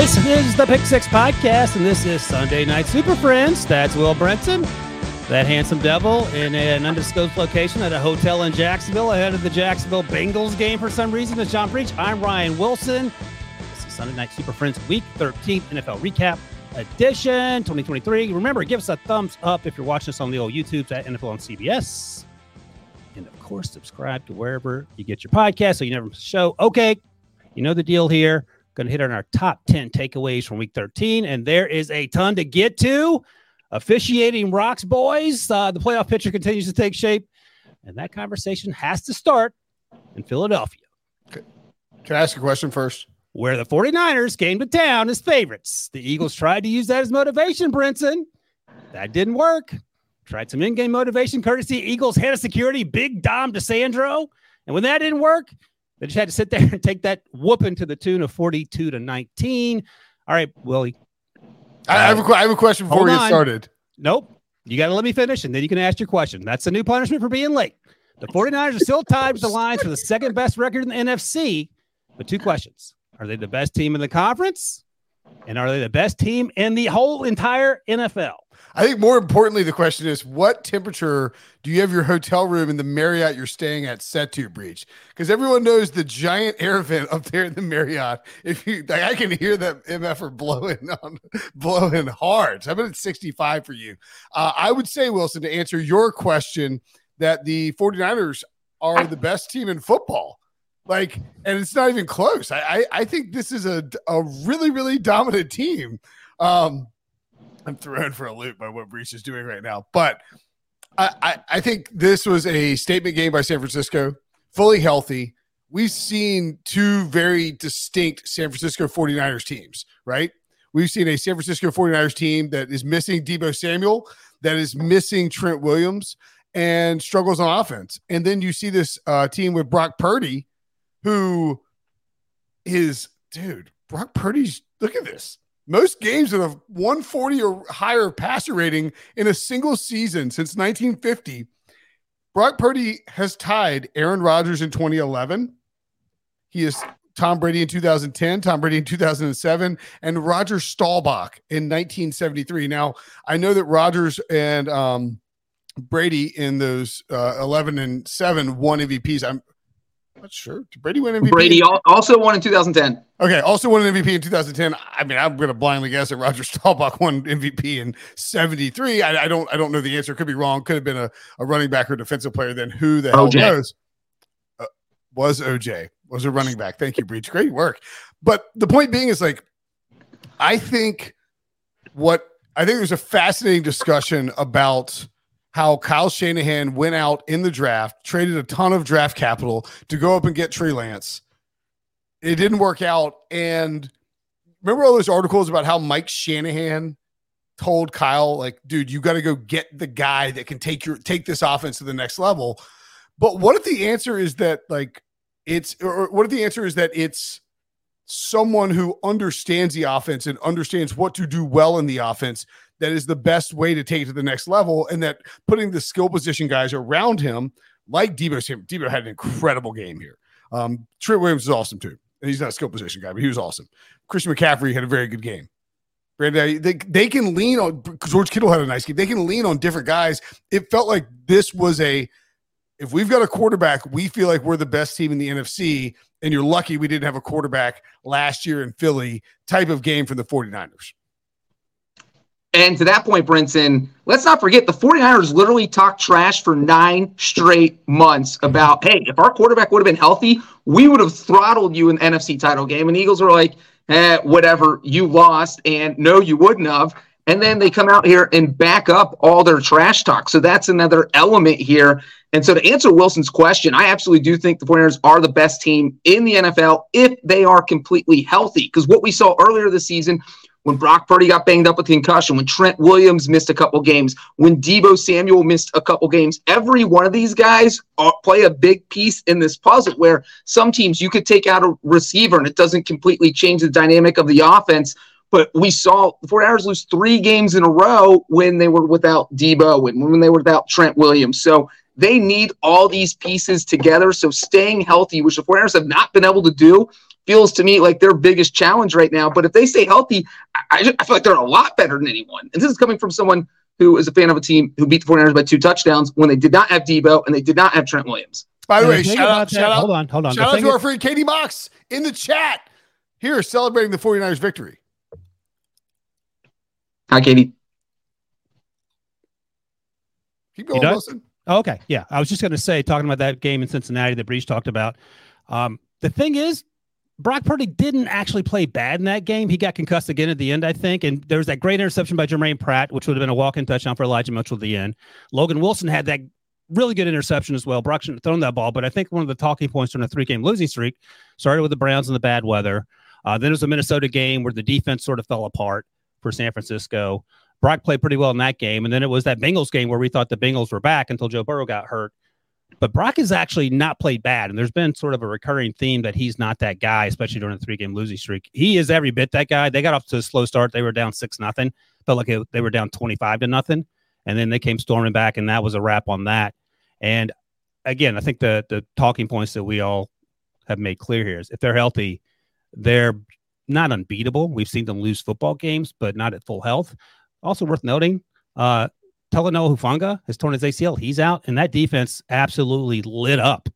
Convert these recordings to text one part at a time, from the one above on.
This is the Pick Six Podcast, and this is Sunday Night Super Friends. That's Will Brinson, that handsome devil, in an undisclosed location at a hotel in Jacksonville ahead of the Jacksonville Bengals game for some reason. It's John Breech. I'm Ryan Wilson. This is Sunday Night Super Friends Week 13 NFL Recap Edition 2023. Remember, give us a thumbs up if you're watching us on the old YouTubes at NFL on CBS. And of course, subscribe to wherever you get your podcast so you never miss a show. Okay, you know the deal here. Going to hit on our top 10 takeaways from week 13. And there is a ton to get to. Officiating rocks, boys. Uh, the playoff picture continues to take shape. And that conversation has to start in Philadelphia. Can I ask a question first? Where the 49ers came to town as favorites. The Eagles tried to use that as motivation, Brinson. That didn't work. Tried some in game motivation courtesy Eagles head of security, Big Dom DiSandro. And when that didn't work, they just had to sit there and take that whooping to the tune of 42 to 19. All right, Willie. I, have a, I have a question before we get started. Nope. You got to let me finish and then you can ask your question. That's the new punishment for being late. The 49ers are still tied with the Lions for the second best record in the NFC. But two questions Are they the best team in the conference? And are they the best team in the whole entire NFL? I think more importantly, the question is what temperature do you have your hotel room in the Marriott you're staying at set to Breech? Because everyone knows the giant air vent up there in the Marriott. If you like, I can hear that MFR blowing on blowing hard. So I bet it's 65 for you. Uh, I would say, Wilson, to answer your question, that the 49ers are the best team in football. Like, and it's not even close. I I, I think this is a, a really, really dominant team. Um, I'm thrown for a loop by what Brees is doing right now. But I, I, I think this was a statement game by San Francisco, fully healthy. We've seen two very distinct San Francisco 49ers teams, right? We've seen a San Francisco 49ers team that is missing Deebo Samuel, that is missing Trent Williams, and struggles on offense. And then you see this uh, team with Brock Purdy, who is, dude, Brock Purdy's, look at this most games with a 140 or higher passer rating in a single season since 1950. Brock Purdy has tied Aaron Rodgers in 2011. He is Tom Brady in 2010, Tom Brady in 2007, and Roger Staubach in 1973. Now, I know that Rodgers and um, Brady in those uh, 11 and 7 won MVPs. I'm not sure. Did Brady win MVP? Brady also won in 2010. Okay, also won an MVP in 2010. I mean, I'm going to blindly guess that Roger Staubach won MVP in 73. I, I, don't I don't know the answer. Could be wrong. Could have been a, a running back or defensive player. Then who the OJ. hell knows? Uh, was OJ. Was a running back. Thank you, Breech. Great work. But the point being is like, I think what I think there's a fascinating discussion about – how Kyle Shanahan went out in the draft, traded a ton of draft capital to go up and get Trey Lance. It didn't work out. And remember all those articles about how Mike Shanahan told Kyle, like, dude, you got to go get the guy that can take your take this offense to the next level. But what if the answer is that like it's or what if the answer is that it's someone who understands the offense and understands what to do well in the offense that is the best way to take it to the next level, and that putting the skill position guys around him, like Deebo, Deebo had an incredible game here. Um, Trent Williams is awesome too. And he's not a skill position guy, but he was awesome. Christian McCaffrey had a very good game. Brandon, they, they can lean on George Kittle had a nice game. They can lean on different guys. It felt like this was a if we've got a quarterback, we feel like we're the best team in the NFC, and you're lucky we didn't have a quarterback last year in Philly type of game for the 49ers. And to that point, Brinson, let's not forget the 49ers literally talked trash for nine straight months about, hey, if our quarterback would have been healthy, we would have throttled you in the NFC title game. And Eagles were like, eh, whatever, you lost. And no, you wouldn't have. And then they come out here and back up all their trash talk. So that's another element here. And so to answer Wilson's question, I absolutely do think the 49ers are the best team in the NFL if they are completely healthy. Because what we saw earlier this season when Brock Purdy got banged up with concussion, when Trent Williams missed a couple games, when Deebo Samuel missed a couple games, every one of these guys are, play a big piece in this puzzle where some teams you could take out a receiver and it doesn't completely change the dynamic of the offense. But we saw the 49ers lose three games in a row when they were without Deebo and when they were without Trent Williams. So they need all these pieces together. So staying healthy, which the 49ers have not been able to do, feels to me like their biggest challenge right now. But if they stay healthy, I, I, feel like they're a lot better than anyone. And this is coming from someone who is a fan of a team who beat the 49ers by two touchdowns when they did not have Deebo and they did not have Trent Williams. By the way, shout out, shout out, hold on, hold on. Shout out to our friend Katie Mox in the chat here celebrating the 49ers victory. Hi, Katie. Keep going, Wilson. Oh, okay. Yeah. I was just going to say, talking about that game in Cincinnati that Breech talked about. Um, the thing is, Brock Purdy didn't actually play bad in that game. He got concussed again at the end, I think. And there was that great interception by Germaine Pratt, which would have been a walk-in touchdown for Elijah Mitchell at the end. Logan Wilson had that really good interception as well. Brock shouldn't have thrown that ball, but I think one of the talking points during a three-game losing streak started with the Browns and the bad weather. Uh, then it was a Minnesota game where the defense sort of fell apart for San Francisco. Brock played pretty well in that game. And then it was that Bengals game where we thought the Bengals were back until Joe Burrow got hurt. But Brock has actually not played bad. And there's been sort of a recurring theme that he's not that guy, especially during a three game losing streak. He is every bit that guy. They got off to a slow start. They were down six nothing. Felt like they were down 25 to nothing. And then they came storming back, and that was a wrap on that. And again, I think the the talking points that we all have made clear here is if they're healthy, they're not unbeatable. We've seen them lose football games, but not at full health. Also worth noting, uh, Talanoa Hufanga has torn his ACL. He's out, and that defense absolutely lit up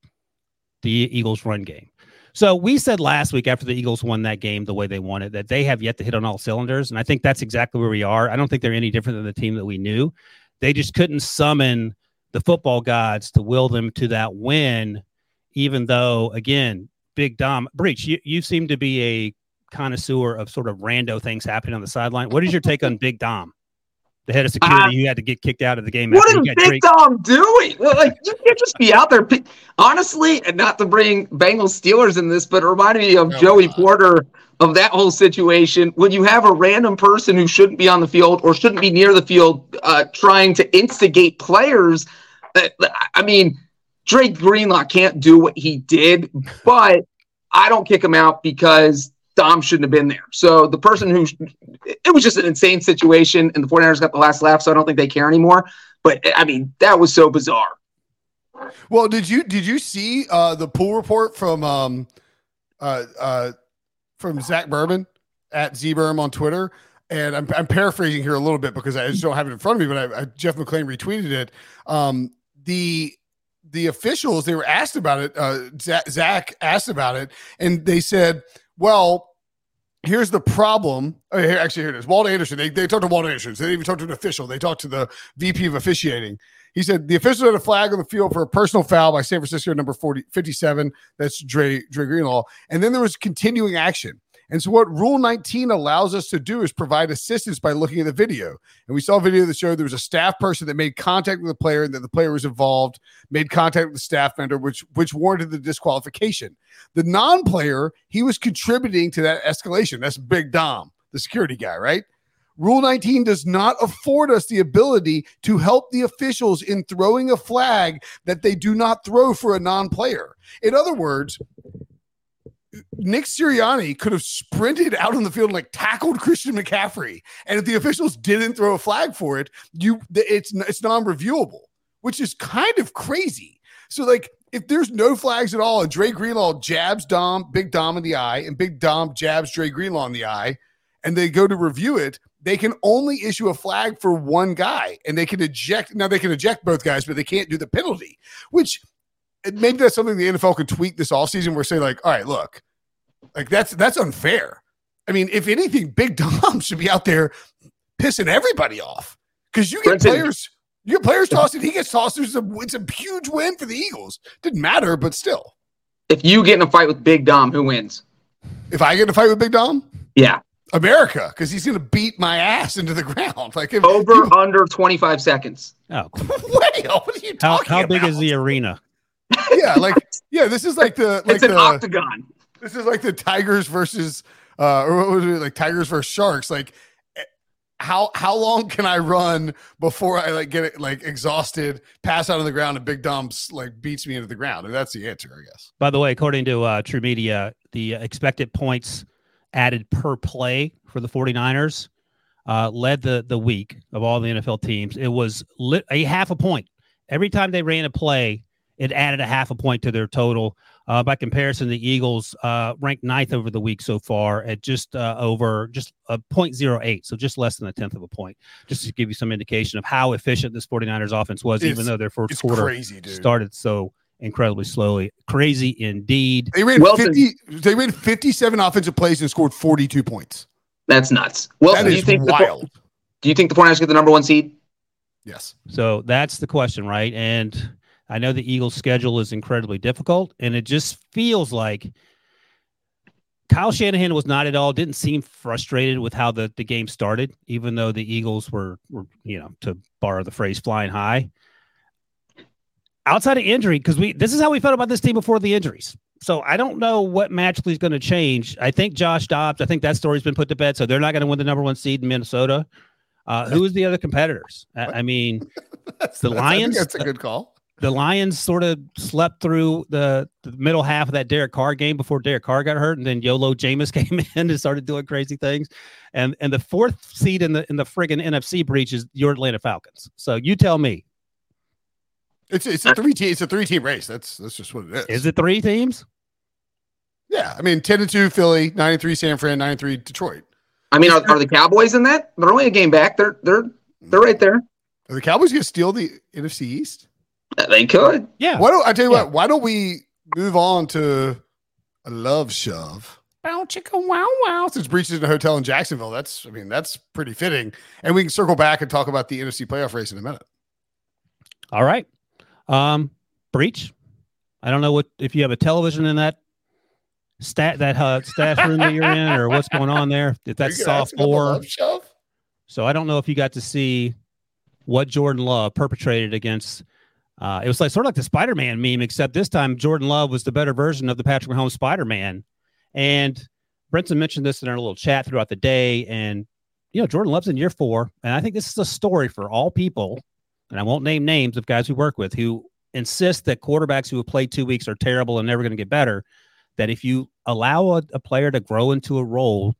the Eagles' run game. So we said last week after the Eagles won that game the way they won it that they have yet to hit on all cylinders, and I think that's exactly where we are. I don't think they're any different than the team that we knew. They just couldn't summon the football gods to will them to that win, even though again, Big Dom Breech. you, you seem to be a connoisseur of sort of rando things happening on the sideline. What is your take on Big Dom? the head of security, uh, you had to get kicked out of the game. What is Big Drake. Dom doing? Well, like you can't just be out there. Honestly, and not to bring Bengals Steelers in this, but it reminded me of Joey God. Porter of that whole situation. When you have a random person who shouldn't be on the field or shouldn't be near the field, uh, trying to instigate players. Uh, I mean, Dre Greenlaw can't do what he did, but I don't kick him out because Dom shouldn't have been there. So the person who it was just an insane situation, and the 49ers got the last laugh, so I don't think they care anymore. But I mean, that was so bizarre. Well, did you did you see uh, the pool report from um, uh, uh, from Zach Berman at ZBerm on Twitter? And I'm, I'm paraphrasing here a little bit because I just don't have it in front of me, but I, I, Jeff McLane retweeted it. Um, the the officials they were asked about it. Uh, Zach asked about it, and they said well, here's the problem. Oh, here, actually, here it is. Walt Anderson. They, they talked to Walt Anderson. So they even talked to an official. They talked to the VP of officiating. He said the official had a flag on the field for a personal foul by San Francisco number 40, 57. That's Dre, Dre Greenlaw. And then there was continuing action. And so, what Rule 19 allows us to do is provide assistance by looking at the video. And we saw a video that showed there was a staff person that made contact with the player and that the player was involved, made contact with the staff member, which which warranted the disqualification. The non-player, he was contributing to that escalation. That's Big Dom, the security guy, right? Rule 19 does not afford us the ability to help the officials in throwing a flag that they do not throw for a non player. In other words, Nick Sirianni could have sprinted out on the field and like tackled Christian McCaffrey, and if the officials didn't throw a flag for it, you it's it's non-reviewable, which is kind of crazy. So like if there's no flags at all, and Dre Greenlaw jabs Dom, Big Dom in the eye, and Big Dom jabs Dre Greenlaw in the eye, and they go to review it, they can only issue a flag for one guy, and they can eject. Now they can eject both guys, but they can't do the penalty, which maybe that's something the NFL could tweak this all season where say like, all right, look, like that's that's unfair. I mean, if anything, Big Dom should be out there pissing everybody off because you get players, you get players tossed, and he gets tossed. It's a, it's a huge win for the Eagles. Didn't matter, but still. If you get in a fight with Big Dom, who wins? If I get in a fight with Big Dom, yeah, America, because he's going to beat my ass into the ground. Like if, over under twenty five seconds. Oh, wait, what are you talking How, how big about? is the arena? yeah, like yeah, this is like the like it's an the, octagon. This is like the Tigers versus uh or what was it like Tigers versus Sharks. Like eh, how how long can I run before I like get like exhausted, pass out on the ground, and Big Dom's like beats me into the ground? And that's the answer, I guess. By the way, according to uh, TruMedia, the expected points added per play for the 49ers uh, led the the week of all the NFL teams. It was lit a half a point every time they ran a play. It added a half a point to their total. Uh, by comparison, the Eagles uh, ranked ninth over the week so far at just uh, over just a 0.08, so just less than a tenth of a point. Just to give you some indication of how efficient this 49ers offense was, It's- even though their first It's quarter crazy, started so incredibly slowly. Crazy indeed. They ran Wilson- 50 they ran 57 offensive plays and scored 42 points. That's nuts. Well, That do you think wild. the do you think the 49ers get the number one seed? yes. So that's the question, right? And I know the Eagles' schedule is incredibly difficult, and it just feels like Kyle Shanahan was not at all, didn't seem frustrated with how the, the game started, even though the Eagles were, were, you know, to borrow the phrase, flying high. Outside of injury, because we this is how we felt about this team before the injuries. So I don't know what magically is going to change. I think Josh Dobbs, I think that story's been put to bed. So they're not going to win the number one seed in Minnesota. Uh, who is the other competitors? I, I mean, The that's- I think Lions- That's a good call. The Lions sort of slept through the, the middle half of that Derek Carr game before Derek Carr got hurt, and then Yolo Jameis came in and started doing crazy things. And and the fourth seed in the in the friggin' NFC Breech is your Atlanta Falcons. So you tell me, It's it's a three team it's a three team race. That's that's just what it is. is it three teams? Yeah, I mean 10 and 2 Philly, 9 and 3 San Fran, 9 and 3 Detroit. I mean, are, are the Cowboys in that? They're only a game back. They're they're they're right there. Are the Cowboys going to steal the NFC East? They could. Yeah. Why don't I tell you Yeah. what? Why don't we move on to a love shove? Bow chicka wow wow. Since breaches in a hotel in Jacksonville, that's I mean that's pretty fitting, and we can circle back and talk about the NFC playoff race in a minute. All right. Um, Breech. I don't know what if you have a television in that stat that uh, staff room that you're in, or what's going on there. If that's Are soft ask about the four. shove. So I don't know if you got to see what Jordan Love perpetrated against. Uh, it was like sort of like the Spider-Man meme, except this time Jordan Love was the better version of the Patrick Mahomes Spider-Man. And Brinson mentioned this in our little chat throughout the day. And you know, Jordan Love's in year four, and I think this is a story for all people. And I won't name names of guys we work with who insist that quarterbacks who have played two weeks are terrible and never going to get better. That if you allow a, a player to grow into a role,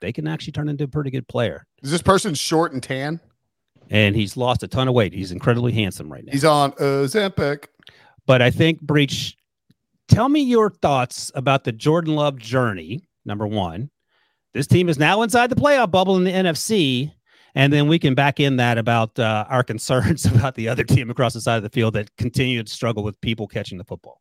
they can actually turn into a pretty good player Is this person short and tan? And he's lost a ton of weight. He's incredibly handsome right now. He's on Ozempic. but I think Breech, tell me your thoughts about the Jordan Love journey. Number one, this team is now inside the playoff bubble in the NFC, and then we can back in that about uh, our concerns about the other team across the side of the field that continue to struggle with people catching the football.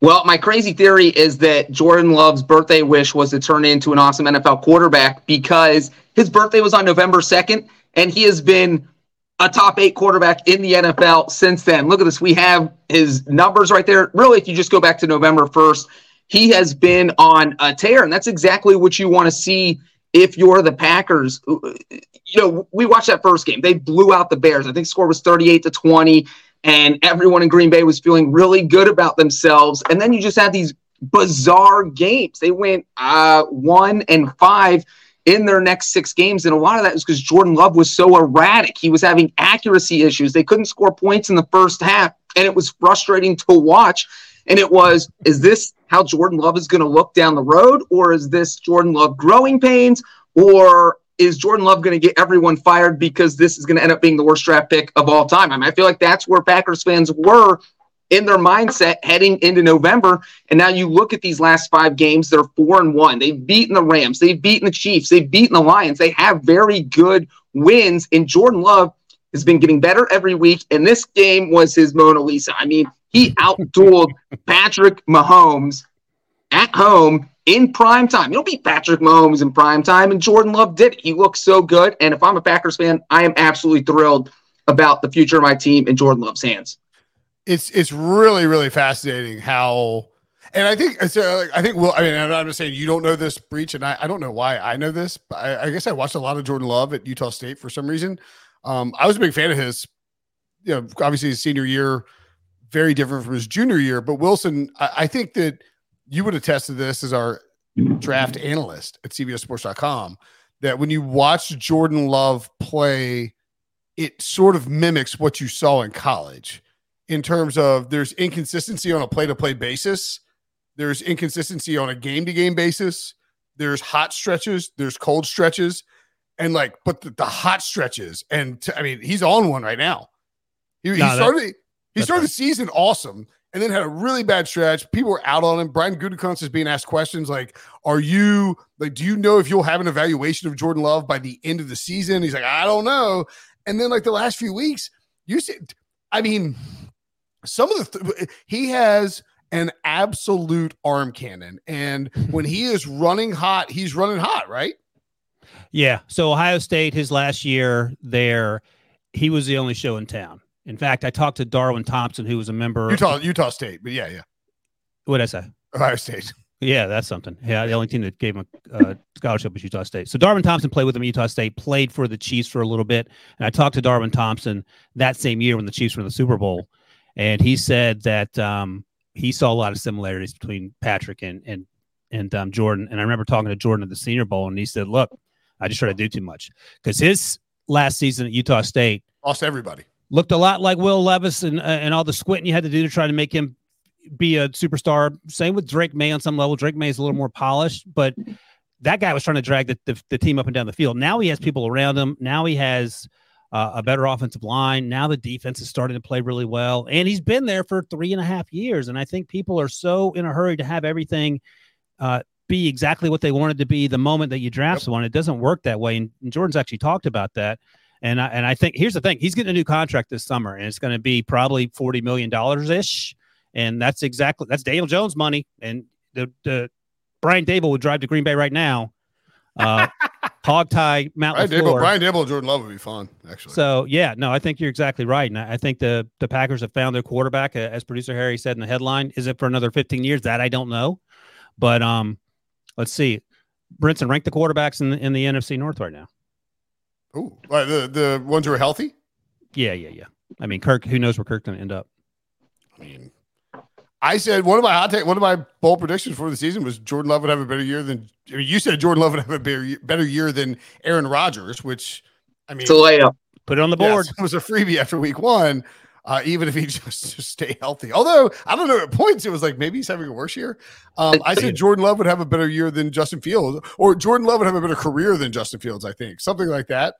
Well, my crazy theory is that Jordan Love's birthday wish was to turn into an awesome NFL quarterback because his birthday was on November 2nd, and he has been a top eight quarterback in the NFL since then. Look at this. We have his numbers right there. Really, if you just go back to November 1st, he has been on a tear, and that's exactly what you want to see if you're the Packers. You know, we watched that first game. They blew out the Bears. I think score was 38 to 20, and everyone in Green Bay was feeling really good about themselves. And then you just had these bizarre games. They went uh, one and five in their next six games. And a lot of that was because Jordan Love was so erratic. He was having accuracy issues. They couldn't score points in the first half, and it was frustrating to watch. And it was, is this how Jordan Love is going to look down the road? Or is this Jordan Love growing pains? Or is Jordan Love going to get everyone fired because this is going to end up being the worst draft pick of all time? I mean, I feel like that's where Packers fans were in their mindset heading into November. And now you look at these last five games, they're four and one. They've beaten the Rams, they've beaten the Chiefs, they've beaten the Lions. They have very good wins. And Jordan Love has been getting better every week. And this game was his Mona Lisa. I mean, he outdueled Patrick Mahomes at home in prime time. You don't beat Patrick Mahomes in prime time, and Jordan Love did it. He looks so good. And if I'm a Packers fan, I am absolutely thrilled about the future of my team in Jordan Love's hands it's it's really really fascinating how and I think so. I think well, I mean, I'm just saying you don't know this Breech, and I, I don't know why I know this, but I, I, guess I watched a lot of Jordan Love at Utah State for some reason. Um, I was a big fan of his. You know, obviously his senior year, very different from his junior year. But Wilson, I, I think that you would attest to this as our draft analyst at CBSSports.com. That when you watch Jordan Love play, it sort of mimics what you saw in college in terms of there's inconsistency on a play to play basis, there's inconsistency on a game to game basis, there's hot stretches, there's cold stretches, and like, but the, the hot stretches, and t- I mean, he's on one right now. He, no, he started he started right. the season awesome and then had a really bad stretch. People were out on him. Brian Gutekunst is being asked questions like, "Are you like? Do you know if you'll have an evaluation of Jordan Love by the end of the season?" He's like, "I don't know." And then like the last few weeks, you said, I mean, some of the th- he has an absolute arm cannon and when he is running hot he's running hot right? Yeah so ohio state his last year there he was the only show in town. In fact i talked to darwin thompson who was a member utah utah state but yeah yeah. What did i say? Ohio state. Yeah that's something. Yeah the only team that gave him a uh, scholarship was utah state. So darwin thompson played with him at utah state played for the chiefs for a little bit and i talked to darwin thompson that same year when the chiefs were in the super bowl and he said that um, he saw a lot of similarities between Patrick and and and um, Jordan. And I remember talking to Jordan at the Senior Bowl, and he said, "Look, I just try to do too much because his last season at Utah State lost everybody." Looked a lot like Will Levis and uh, and all the squinting you had to do to try to make him be a superstar. Same with Drake Maye on some level. Drake Maye is a little more polished, but that guy was trying to drag the, the, the team up and down the field. Now he has people around him. Now he has uh, a better offensive line. Now the defense is starting to play really well, and he's been there for three and a half years. And I think people are so in a hurry to have everything uh, be exactly what they wanted to be the moment that you draft yep. someone. It doesn't work that way. And, and Jordan's actually talked about that. And I, and I think here's the thing: he's getting a new contract this summer, and it's going to be probably forty million dollars ish. And that's exactly that's Daniel Jones money. And the the Brian Daboll would drive to Green Bay right now. Uh, hog tie Mount Brian Daboll, Brian Daboll and Jordan Love would be fun, actually. So yeah, no, I think you're exactly right, and I think the the Packers have found their quarterback, as producer Harry said in the headline. Is it for another 15 years? That I don't know, but um, let's see. Brinson, rank the quarterbacks in the, in the NFC North right now. Oh, the the ones who are healthy. Yeah, yeah, yeah. I mean, Kirk. Who knows where Kirk's going to end up? I mean, I said one of my hot take, one of my bold predictions for the season was Jordan Love would have a better year than I mean, you said Jordan Love would have a better, better year than Aaron Rodgers, which I mean, it's a layup. Put it on the board. Yes, it was a freebie after week one. Uh, even if he just, just stay healthy. Although I don't know at points it was like maybe he's having a worse year. Um, I said Jordan Love would have a better year than Justin Fields, or Jordan Love would have a better career than Justin Fields. I think something like that.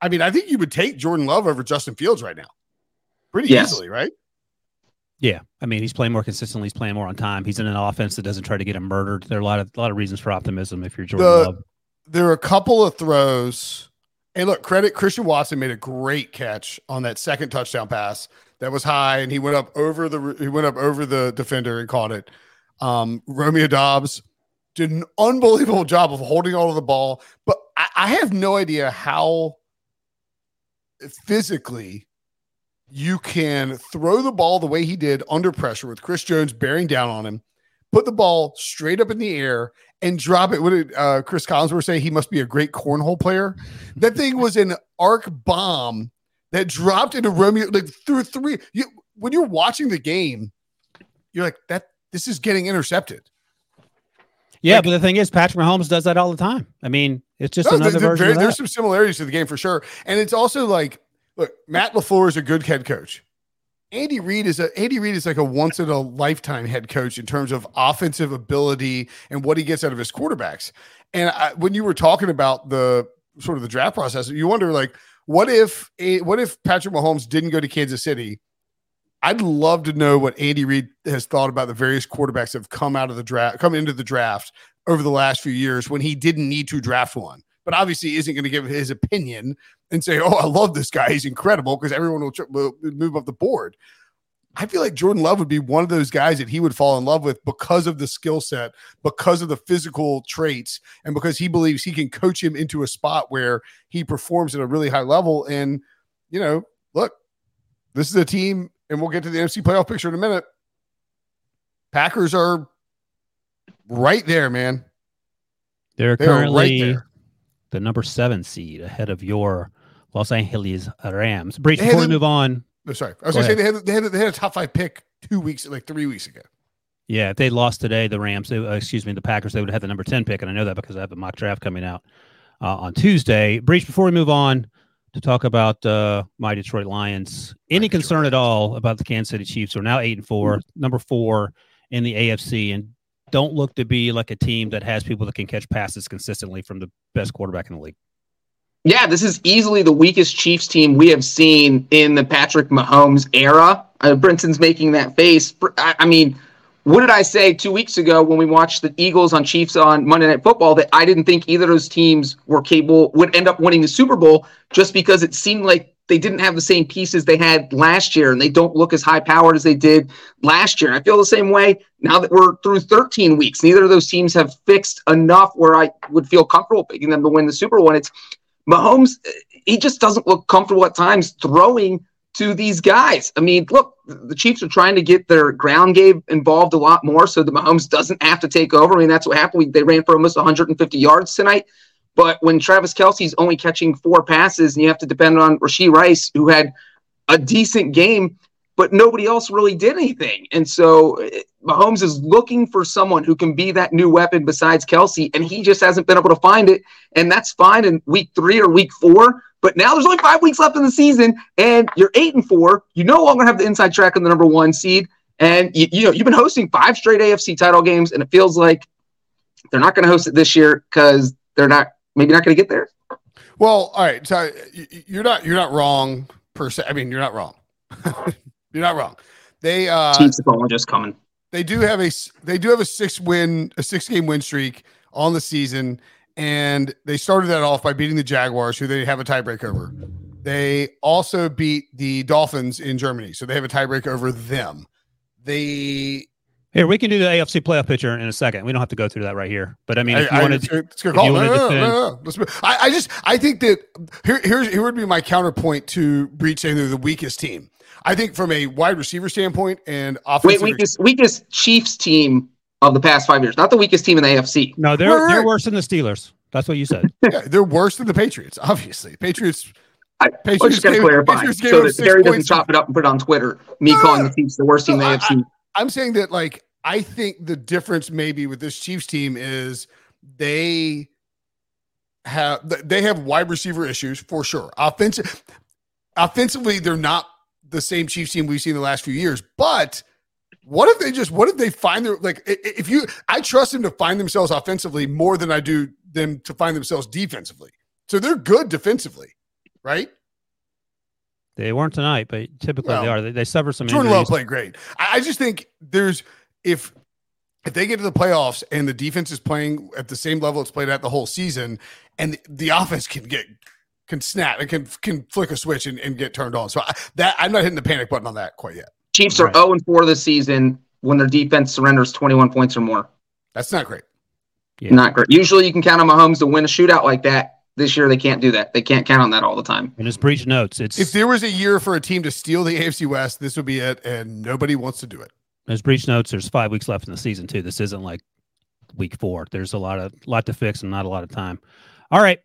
I mean, I think you would take Jordan Love over Justin Fields right now, pretty yes. easily, right? Yeah, I mean he's playing more consistently. He's playing more on time. He's in an offense that doesn't try to get him murdered. There are a lot of a lot of reasons for optimism if you're Jordan the, Love. There are a couple of throws. And look, credit Christian Watson made a great catch on that second touchdown pass that was high, and he went up over the he went up over the defender and caught it. Um, Romeo Doubs did an unbelievable job of holding all of the ball, but I, I have no idea how physically you can throw the ball the way he did under pressure with Chris Jones bearing down on him, put the ball straight up in the air and drop it. What did uh, Cris Collinsworth say? He must be a great cornhole player. That thing was an arc bomb that dropped into Romeo like through three. You when you're watching the game, you're like that. This is getting intercepted. Yeah, Like- but the thing is, Patrick Mahomes does that all the time. I mean, it's just No, another version there's some similarities to the game for sure, and it's also like, look, Matt LaFleur is a good head coach. Andy Reid is a Andy Reid is like a once in a lifetime head coach in terms of offensive ability and what he gets out of his quarterbacks. And I, when you were talking about the sort of the draft process, you wonder like, what if what if Patrick Mahomes didn't go to Kansas City? I'd love to know what Andy Reid has thought about the various quarterbacks that have come out of the draft, come into the draft over the last few years when he didn't need to draft one, but obviously isn't going to give his opinion and say, "Oh, I love this guy; he's incredible," because everyone will, tr- will move up the board. I feel like Jordan Love would be one of those guys that he would fall in love with because of the skill set, because of the physical traits, and because he believes he can coach him into a spot where he performs at a really high level. And you know, look, this is a team, and we'll get to the NFC playoff picture in a minute. Packers are right there, man. They're They right currently there. The number seven seed ahead of your Los Angeles Rams. Breech, before we move on, No, sorry. I was going to say they had, they, had, they had a top five pick two weeks, like three weeks ago. yeah, if they lost today, the Rams, they, uh, excuse me, the Packers, they would have had the number 10 pick. And I know that because I have a mock draft coming out uh, on Tuesday. Breech, before we move on to talk about uh, my Detroit Lions, any My concern Detroit at all about the Kansas City Chiefs, who are now eight and four, number four in the AFC, and don't look to be like a team that has people that can catch passes consistently from the best quarterback in the league. Yeah, this is easily the weakest Chiefs team we have seen in the Patrick Mahomes era. Uh, Brinson's making that face. I, I mean, what did I say two weeks ago when we watched the Eagles on Chiefs on Monday Night Football that I didn't think either of those teams were capable, would end up winning the Super Bowl just because it seemed like they didn't have the same pieces they had last year and they don't look as high powered as they did last year. I feel the same way now that we're through 13 weeks. Neither of those teams have fixed enough where I would feel comfortable picking them to win the Super Bowl. It's Mahomes, he just doesn't look comfortable at times throwing to these guys. I mean, look, the Chiefs are trying to get their ground game involved a lot more so that Mahomes doesn't have to take over. I mean, that's what happened. We, they ran for almost 150 yards tonight. But when Travis Kelce's only catching four passes and you have to depend on Rashee Rice, who had a decent game, but nobody else really did anything. And so eh, Mahomes is looking for someone who can be that new weapon besides Kelsey, and he just hasn't been able to find it. And that's fine in week three or week four. But now there's only five weeks left in the season, and you're eight and four. You no longer have the inside track on the number one seed, and you, you know you've been hosting five straight AFC title games, and it feels like they're not going to host it this year because they're not maybe not going to get there. Well, all right. So you're not you're not wrong per se. I mean, you're not wrong. you're not wrong. They uh Chiefs just coming. they do have a they do have a six win a six game win streak on the season, and they started that off by beating the Jaguars, who they have a tiebreak over. They also beat the Dolphins in Germany, so they have a tiebreak over them. They Here, we can do the AFC playoff picture in a second. We don't have to go through that right here. But I mean, if you I, wanted, it's, a- good you call. No, no, to no, defend- no, no. I, I just I think that here here's here would be my counterpoint to Breech saying they're the weakest team. I think from a wide receiver standpoint and Wait, offensive, weakest weakest Chiefs team of the past five years, not the weakest team in the AFC. no, they're Right, they're worse than the Steelers. That's what you said. yeah, they're worse than the Patriots. Obviously, Patriots. I, Patriots let's just get gave- clarify Patriots so that six Barry doesn't chop it up and put it on Twitter. Me No, calling the Chiefs the worst team no, in I- the AFC. I'm saying that like I think the difference maybe with this Chiefs team is they have they have wide receiver issues for sure. Offensive offensively, they're not the same Chiefs team we've seen the last few years. But what if they just what if they find their like if you I trust them to find themselves offensively more than I do them to find themselves defensively. So they're good defensively, right? They weren't tonight, but typically they are. They, they suffer some Jordan injuries. Love played great. I, I just think there's if if they get to the playoffs and the defense is playing at the same level it's played at the whole season, and the, the offense can get can snap and can can flick a switch and, and get turned on. So I, that I'm not hitting the panic button on that quite yet. Chiefs are Right. 0 and 4 this season when their defense surrenders 21 points or more. That's not great. Yeah. Not great. Usually you can count on Mahomes to win a shootout like that. This year they can't do that. They can't count on that all the time. And as Breech notes, it's If there was a year for a team to steal the AFC West, this would be it, and nobody wants to do it. as Breech notes, there's five weeks left in the season too. This isn't like week four. There's a lot of lot to fix and not a lot of time. All right.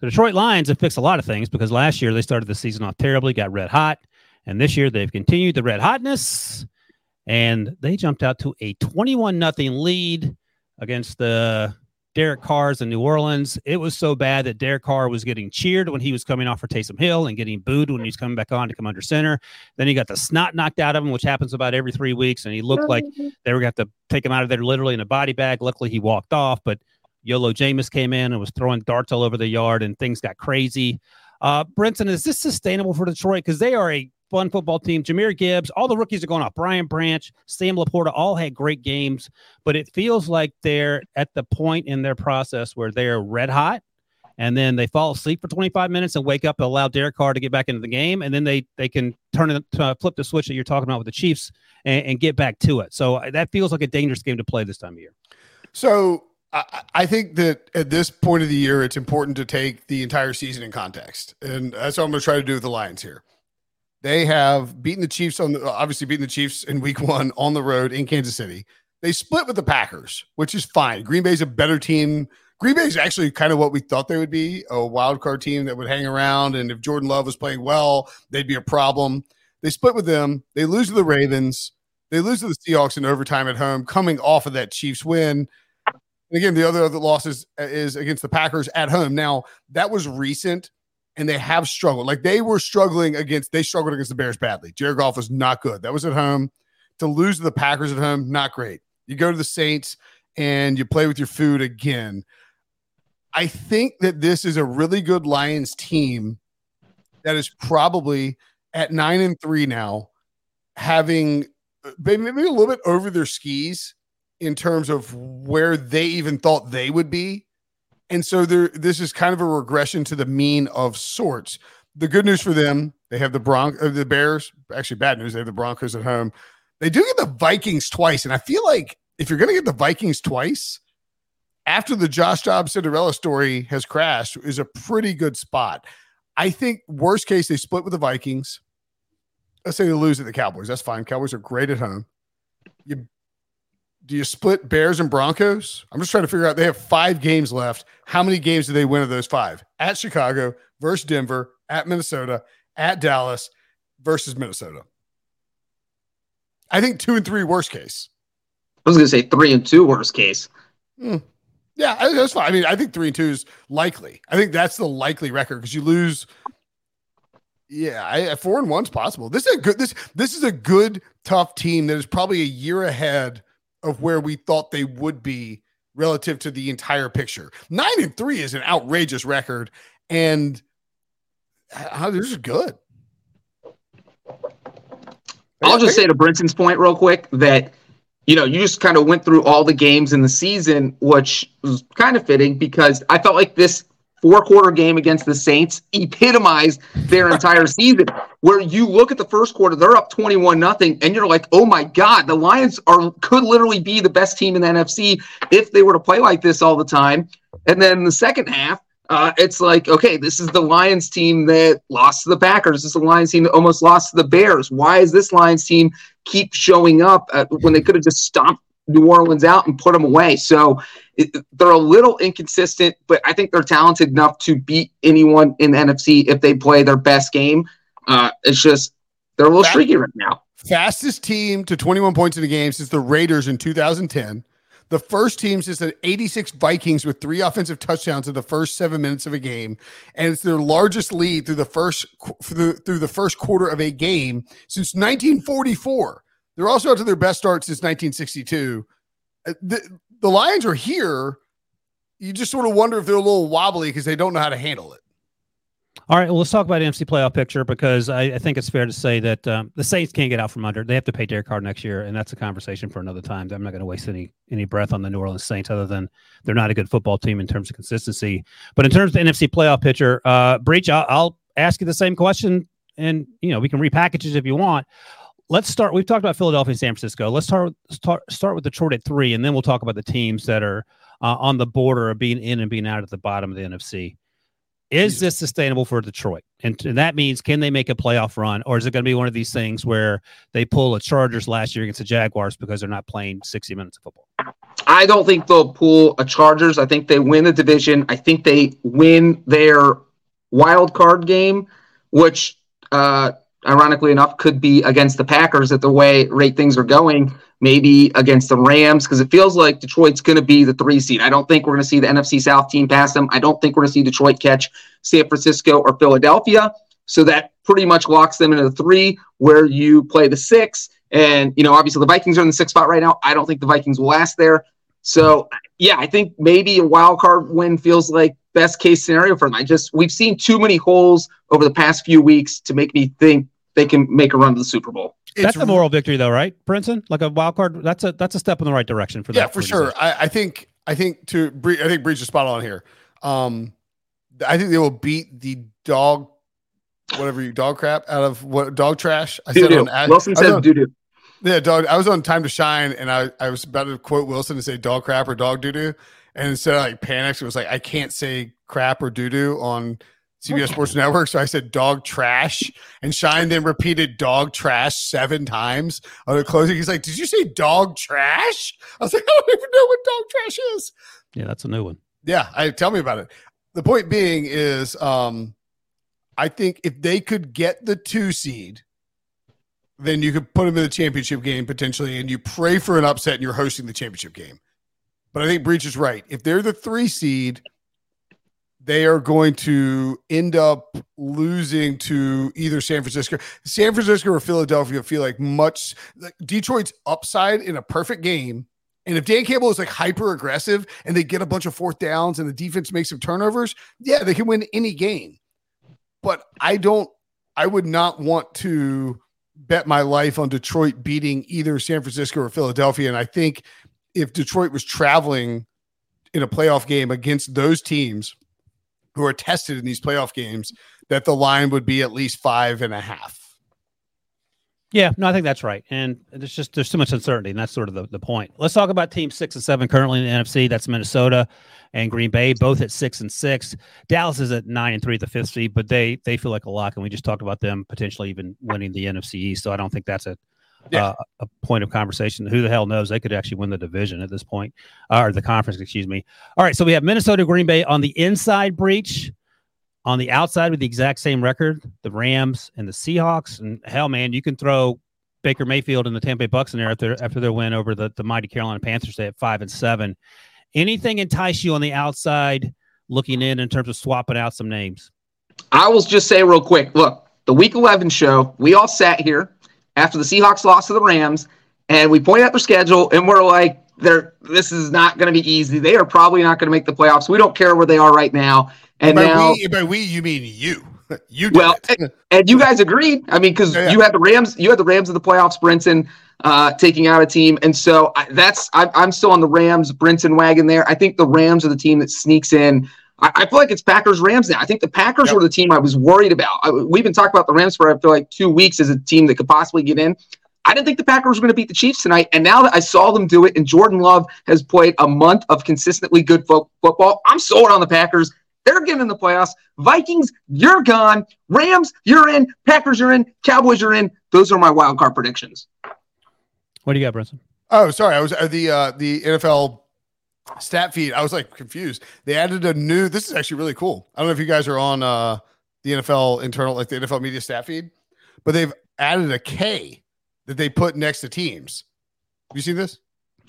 The Detroit Lions have fixed a lot of things because last year they started the season off terribly, got red hot, and this year they've continued the red hotness, and they jumped out to a 21 nothing lead against the Derek Carr's in New Orleans. It was so bad that Derek Carr was getting cheered when he was coming off for Taysom Hill and getting booed when he's coming back on to come under center. Then he got the snot knocked out of him, which happens about every three weeks, and he looked like they were going to take him out of there literally in a body bag. Luckily, he walked off, but Yolo Jameis came in and was throwing darts all over the yard, and things got crazy. Uh, Brinson, is this sustainable for Detroit? Because they are a fun football team. Jahmyr Gibbs, all the rookies are going off. Brian Branch, Sam LaPorta, all had great games, but it feels like they're at the point in their process where they're red hot, and then they fall asleep for 25 minutes and wake up and allow Derek Carr to get back into the game, and then they they can turn it uh, flip the switch that you're talking about with the Chiefs and, and get back to it. So uh, that feels like a dangerous game to play this time of year. So I think that at this point of the year, it's important to take the entire season in context, and that's what I'm going to try to do with the Lions here. They have beaten the Chiefs on the obviously beaten the Chiefs in week one on the road in Kansas City. They split with the Packers, which is fine. Green Bay's a better team. Green Bay is actually kind of what we thought they would be a wild card team that would hang around. And if Jordan Love was playing well, they'd be a problem. They split with them. They lose to the Ravens. They lose to the Seahawks in overtime at home, coming off of that Chiefs win. And again, the other, other losses uh, is against the Packers at home. Now, that was recent and they have struggled. Like they were struggling against, they struggled against the Bears badly. Jared Goff was not good. That was at home. To lose to the Packers at home, not great. You go to the Saints and you play with your food again. I think that this is a really good Lions team that is probably at nine and three now, having maybe a little bit over their skis in terms of where they even thought they would be and so there, this is kind of a regression to the mean of sorts. The good news for them, they have the Bron- uh, the Bears. Actually, bad news, they have the Broncos at home. They do get the Vikings twice, and I feel like if you're going to get the Vikings twice after the Josh Dobbs Cinderella story has crashed, is a pretty good spot. I think worst case they split with the Vikings. Let's say they lose at the Cowboys. That's fine. Cowboys are great at home. You do you split Bears and Broncos? I'm just trying to figure out. They have five games left. How many games do they win of those five? At Chicago versus Denver, at Minnesota, at Dallas versus Minnesota. I think two and three worst case. I was going to say three and two worst case. Hmm. Yeah, that's fine. I mean, I think three and two is likely. I think that's the likely record because you lose. Yeah, I, four and one's possible. This is a good. This this is a good tough team that is probably a year ahead of where we thought they would be relative to the entire picture. Nine and three is an outrageous record, and how this is good. I'll just say to Brinson's point real quick that you know you just kind of went through all the games in the season, which was kind of fitting because I felt like this four quarter game against the Saints epitomized their entire season. Where you look at the first quarter, they're up 21 nothing, and you're like, oh my God, the Lions are could literally be the best team in the NFC if they were to play like this all the time. And then the second half, uh, it's like, okay, this is the Lions team that lost to the Packers. This is the Lions team that almost lost to the Bears. Why is this Lions team keep showing up uh, when they could have just stomped New Orleans out and put them away? So it, they're a little inconsistent, but I think they're talented enough to beat anyone in the NFC if they play their best game. Uh, it's just they're a little streaky right now. Fastest team to 21 points in a game since the Raiders in 2010. The first team since the 86 Vikings with three offensive touchdowns in the first seven minutes of a game, and it's their largest lead through the first through, through the first quarter of a game since 1944. They're also out to their best start since 1962. Uh, the, the Lions are here. You just sort of wonder if they're a little wobbly because they don't know how to handle it. All right, well, let's talk about NFC playoff picture because I, I think it's fair to say that um, the Saints can't get out from under. They have to pay Derek Carr next year, and that's a conversation for another time. I'm not going to waste any any breath on the New Orleans Saints, other than they're not a good football team in terms of consistency. But in terms of the NFC playoff picture, uh, Breech, I'll, I'll ask you the same question, and you know we can repackage it if you want let's start. We've talked about Philadelphia and San Francisco. Let's start start start with Detroit at three, and then we'll talk about the teams that are uh, on the border of being in and being out at the bottom of the NFC. Is Jesus. this sustainable for Detroit? And, and that means can they make a playoff run, or is it going to be one of these things where they pull a Chargers last year against the Jaguars because they're not playing 60 minutes of football? I don't think they'll pull a Chargers. I think they win the division. I think they win their wild card game, which uh, ironically enough could be against the Packers at the way rate things are going. Maybe against the Rams because it feels like Detroit's going to be the three seed. I don't think we're going to see the NFC South team pass them. I don't think we're going to see Detroit catch San Francisco or Philadelphia. So that pretty much locks them into the three where you play the six. And, you know, obviously the Vikings are in the sixth spot right now. I don't think the Vikings will last there. So, yeah, I think maybe a wild card win feels like best case scenario for them. I just, we've seen too many holes over the past few weeks to make me think they can make a run to the Super Bowl. that's a moral victory, though, right, Brinson? Like a wild card. That's a that's a step in the right direction for that. yeah, for sure. I, I think I think to I think Breech is spot on here. Um, I think they will beat the dog, whatever you dog crap out of what dog trash. I said Doo-doo. on Wilson I was says on- doo doo. Yeah, dog. I was on Time to Schein, and I, I was about to quote Wilson and say dog crap or dog doo doo, and instead I like panics, it was like I can't say crap or doo doo on CBS Sports Network, so I said dog trash, and Schein then repeated dog trash seven times on the closing. He's like, "Did you say dog trash?" I was like, "I don't even know what dog trash is." Yeah, that's a new one. Yeah, I tell me about it. The point being is, um, I think if they could get the two seed, then you could put them in the championship game potentially, and you pray for an upset, and you're hosting the championship game. But I think Breech is right. If they're the three seed, they are going to end up losing to either San Francisco, San Francisco or Philadelphia. Feel like much like Detroit's upside in a perfect game. And if Dan Campbell is like hyper aggressive and they get a bunch of fourth downs and the defense makes some turnovers, yeah, they can win any game. But I don't, I would not want to bet my life on Detroit beating either San Francisco or Philadelphia. And I think if Detroit was traveling in a playoff game against those teams who are tested in these playoff games, that the line would be at least five and a half. Yeah, no, I think that's right. And there's just there's too much uncertainty, and that's sort of the, the point. Let's talk about team six and seven currently in the NFC. That's Minnesota and Green Bay, both at six and six. Dallas is at nine and three at the fifth seed, but they they feel like a lock, and we just talked about them potentially even winning the NFC East. So I don't think that's a Yeah. uh, a point of conversation. Who the hell knows? They could actually win the division at this point, uh, or the conference, excuse me. All right, so we have Minnesota, Green Bay on the inside Breech. On the outside with the exact same record, the Rams and the Seahawks. And hell, man, you can throw Baker Mayfield and the Tampa Bay Bucks in there after after their win over the, the mighty Carolina Panthers They at five and seven. Anything entice you on the outside looking in in terms of swapping out some names? I will just say real quick look, the week 11 show, we all sat here after the Seahawks lost to the Rams and we pointed out their schedule and we're like, they're, this is not going to be easy. They are probably not going to make the playoffs. We don't care where they are right now. And by now, we, by we, you mean you. You did well, it. and you guys agreed. I mean, because Yeah, yeah. you had the Rams, you had the Rams in the playoffs, Brinson uh, taking out a team, and so I, that's I, I'm still on the Rams Brinson wagon there. I think the Rams are the team that sneaks in. I, I feel like it's Packers Rams now. I think the Packers Yep. were the team I was worried about. I, we've been talking about the Rams for I feel like two weeks as a team that could possibly get in. I didn't think the Packers were going to beat the Chiefs tonight, and now that I saw them do it, and Jordan Love has played a month of consistently good fo- football, I'm sold on the Packers. They're getting in the playoffs. Vikings, you're gone. Rams, you're in. Packers, you're in. Cowboys, you're in. Those are my wild card predictions. What do you got, Brinson? Oh, sorry. I was uh, the uh, the NFL stat feed. I was like confused. They added a new. This is actually really cool. I don't know if you guys are on uh, the NFL internal, like the NFL media stat feed, but they've added a K that they put next to teams. Have you seen this?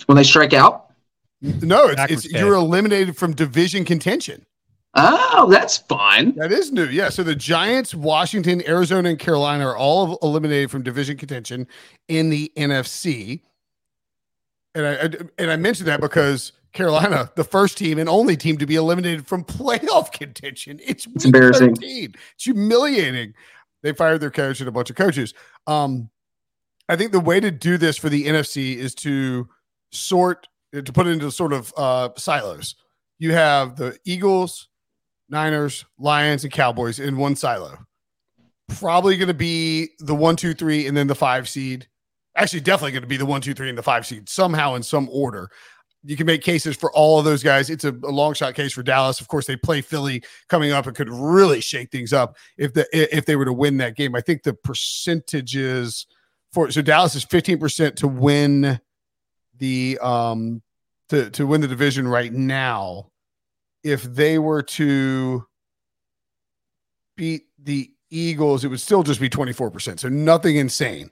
When they strike out. No, it's, it's you're eliminated from division contention. Oh, that's fun. That is new. Yeah. So the Giants, Washington, Arizona, and Carolina are all eliminated from division contention in the NFC. And I, I and I mentioned that because Carolina, the first team and only team to be eliminated from playoff contention. It's, It's embarrassing. 13. It's humiliating. They fired their coach and a bunch of coaches. Um, I think the way to do this for the NFC is to sort to put it into sort of uh, silos. You have the Eagles, Niners, Lions, and Cowboys in one silo. Probably going to be the one, two, three, and then the five seed. Actually, definitely going to be the one, two, three, and the five seed somehow in some order. you can make cases for all of those guys. It's a, a, long shot case for Dallas. Of course, they play Philly coming up and could really shake things up if the if they were to win that game. I think the percentages for so Dallas is 15% to win the um to to win the division right now. If they were to beat the Eagles, it would still just be 24%. So nothing insane.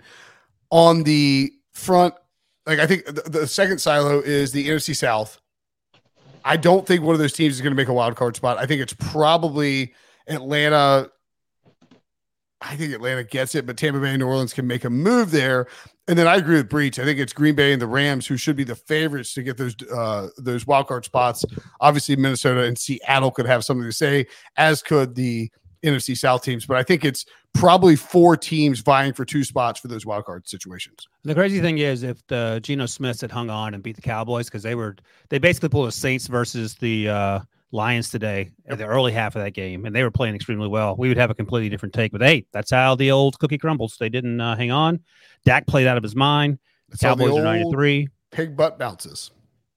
On the front like I think the, the second silo is the NFC South. I don't think one of those teams is going to make a wild card spot. I think it's probably Atlanta. I think Atlanta gets it, but Tampa Bay and New Orleans can make a move there. And then I agree with Breech. I think it's Green Bay and the Rams who should be the favorites to get those uh, those wild card spots. Obviously, Minnesota and Seattle could have something to say, as could the NFC South teams, but I think it's probably four teams vying for two spots for those wild card situations. The crazy thing is, if the Geno Smiths had hung on and beat the Cowboys, because they were they basically pulled the Saints versus the uh, Lions today yep. the early half of that game, and they were playing extremely well. We would have a completely different take, but hey, that's how the old cookie crumbles. They didn't uh, hang on. Dak played out of his mind. The Cowboys are ninety three. Pig butt bounces.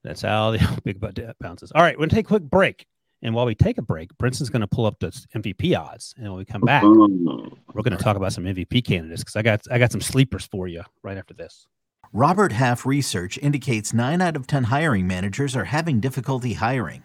That's how the big butt bounces. All right, we're gonna take a quick break. And while we take a break, Brinson's going to pull up the MVP odds, and when we come back, we're going to talk about some MVP candidates because I got I got some sleepers for you right after this. Robert Half research indicates nine out of ten hiring managers are having difficulty hiring.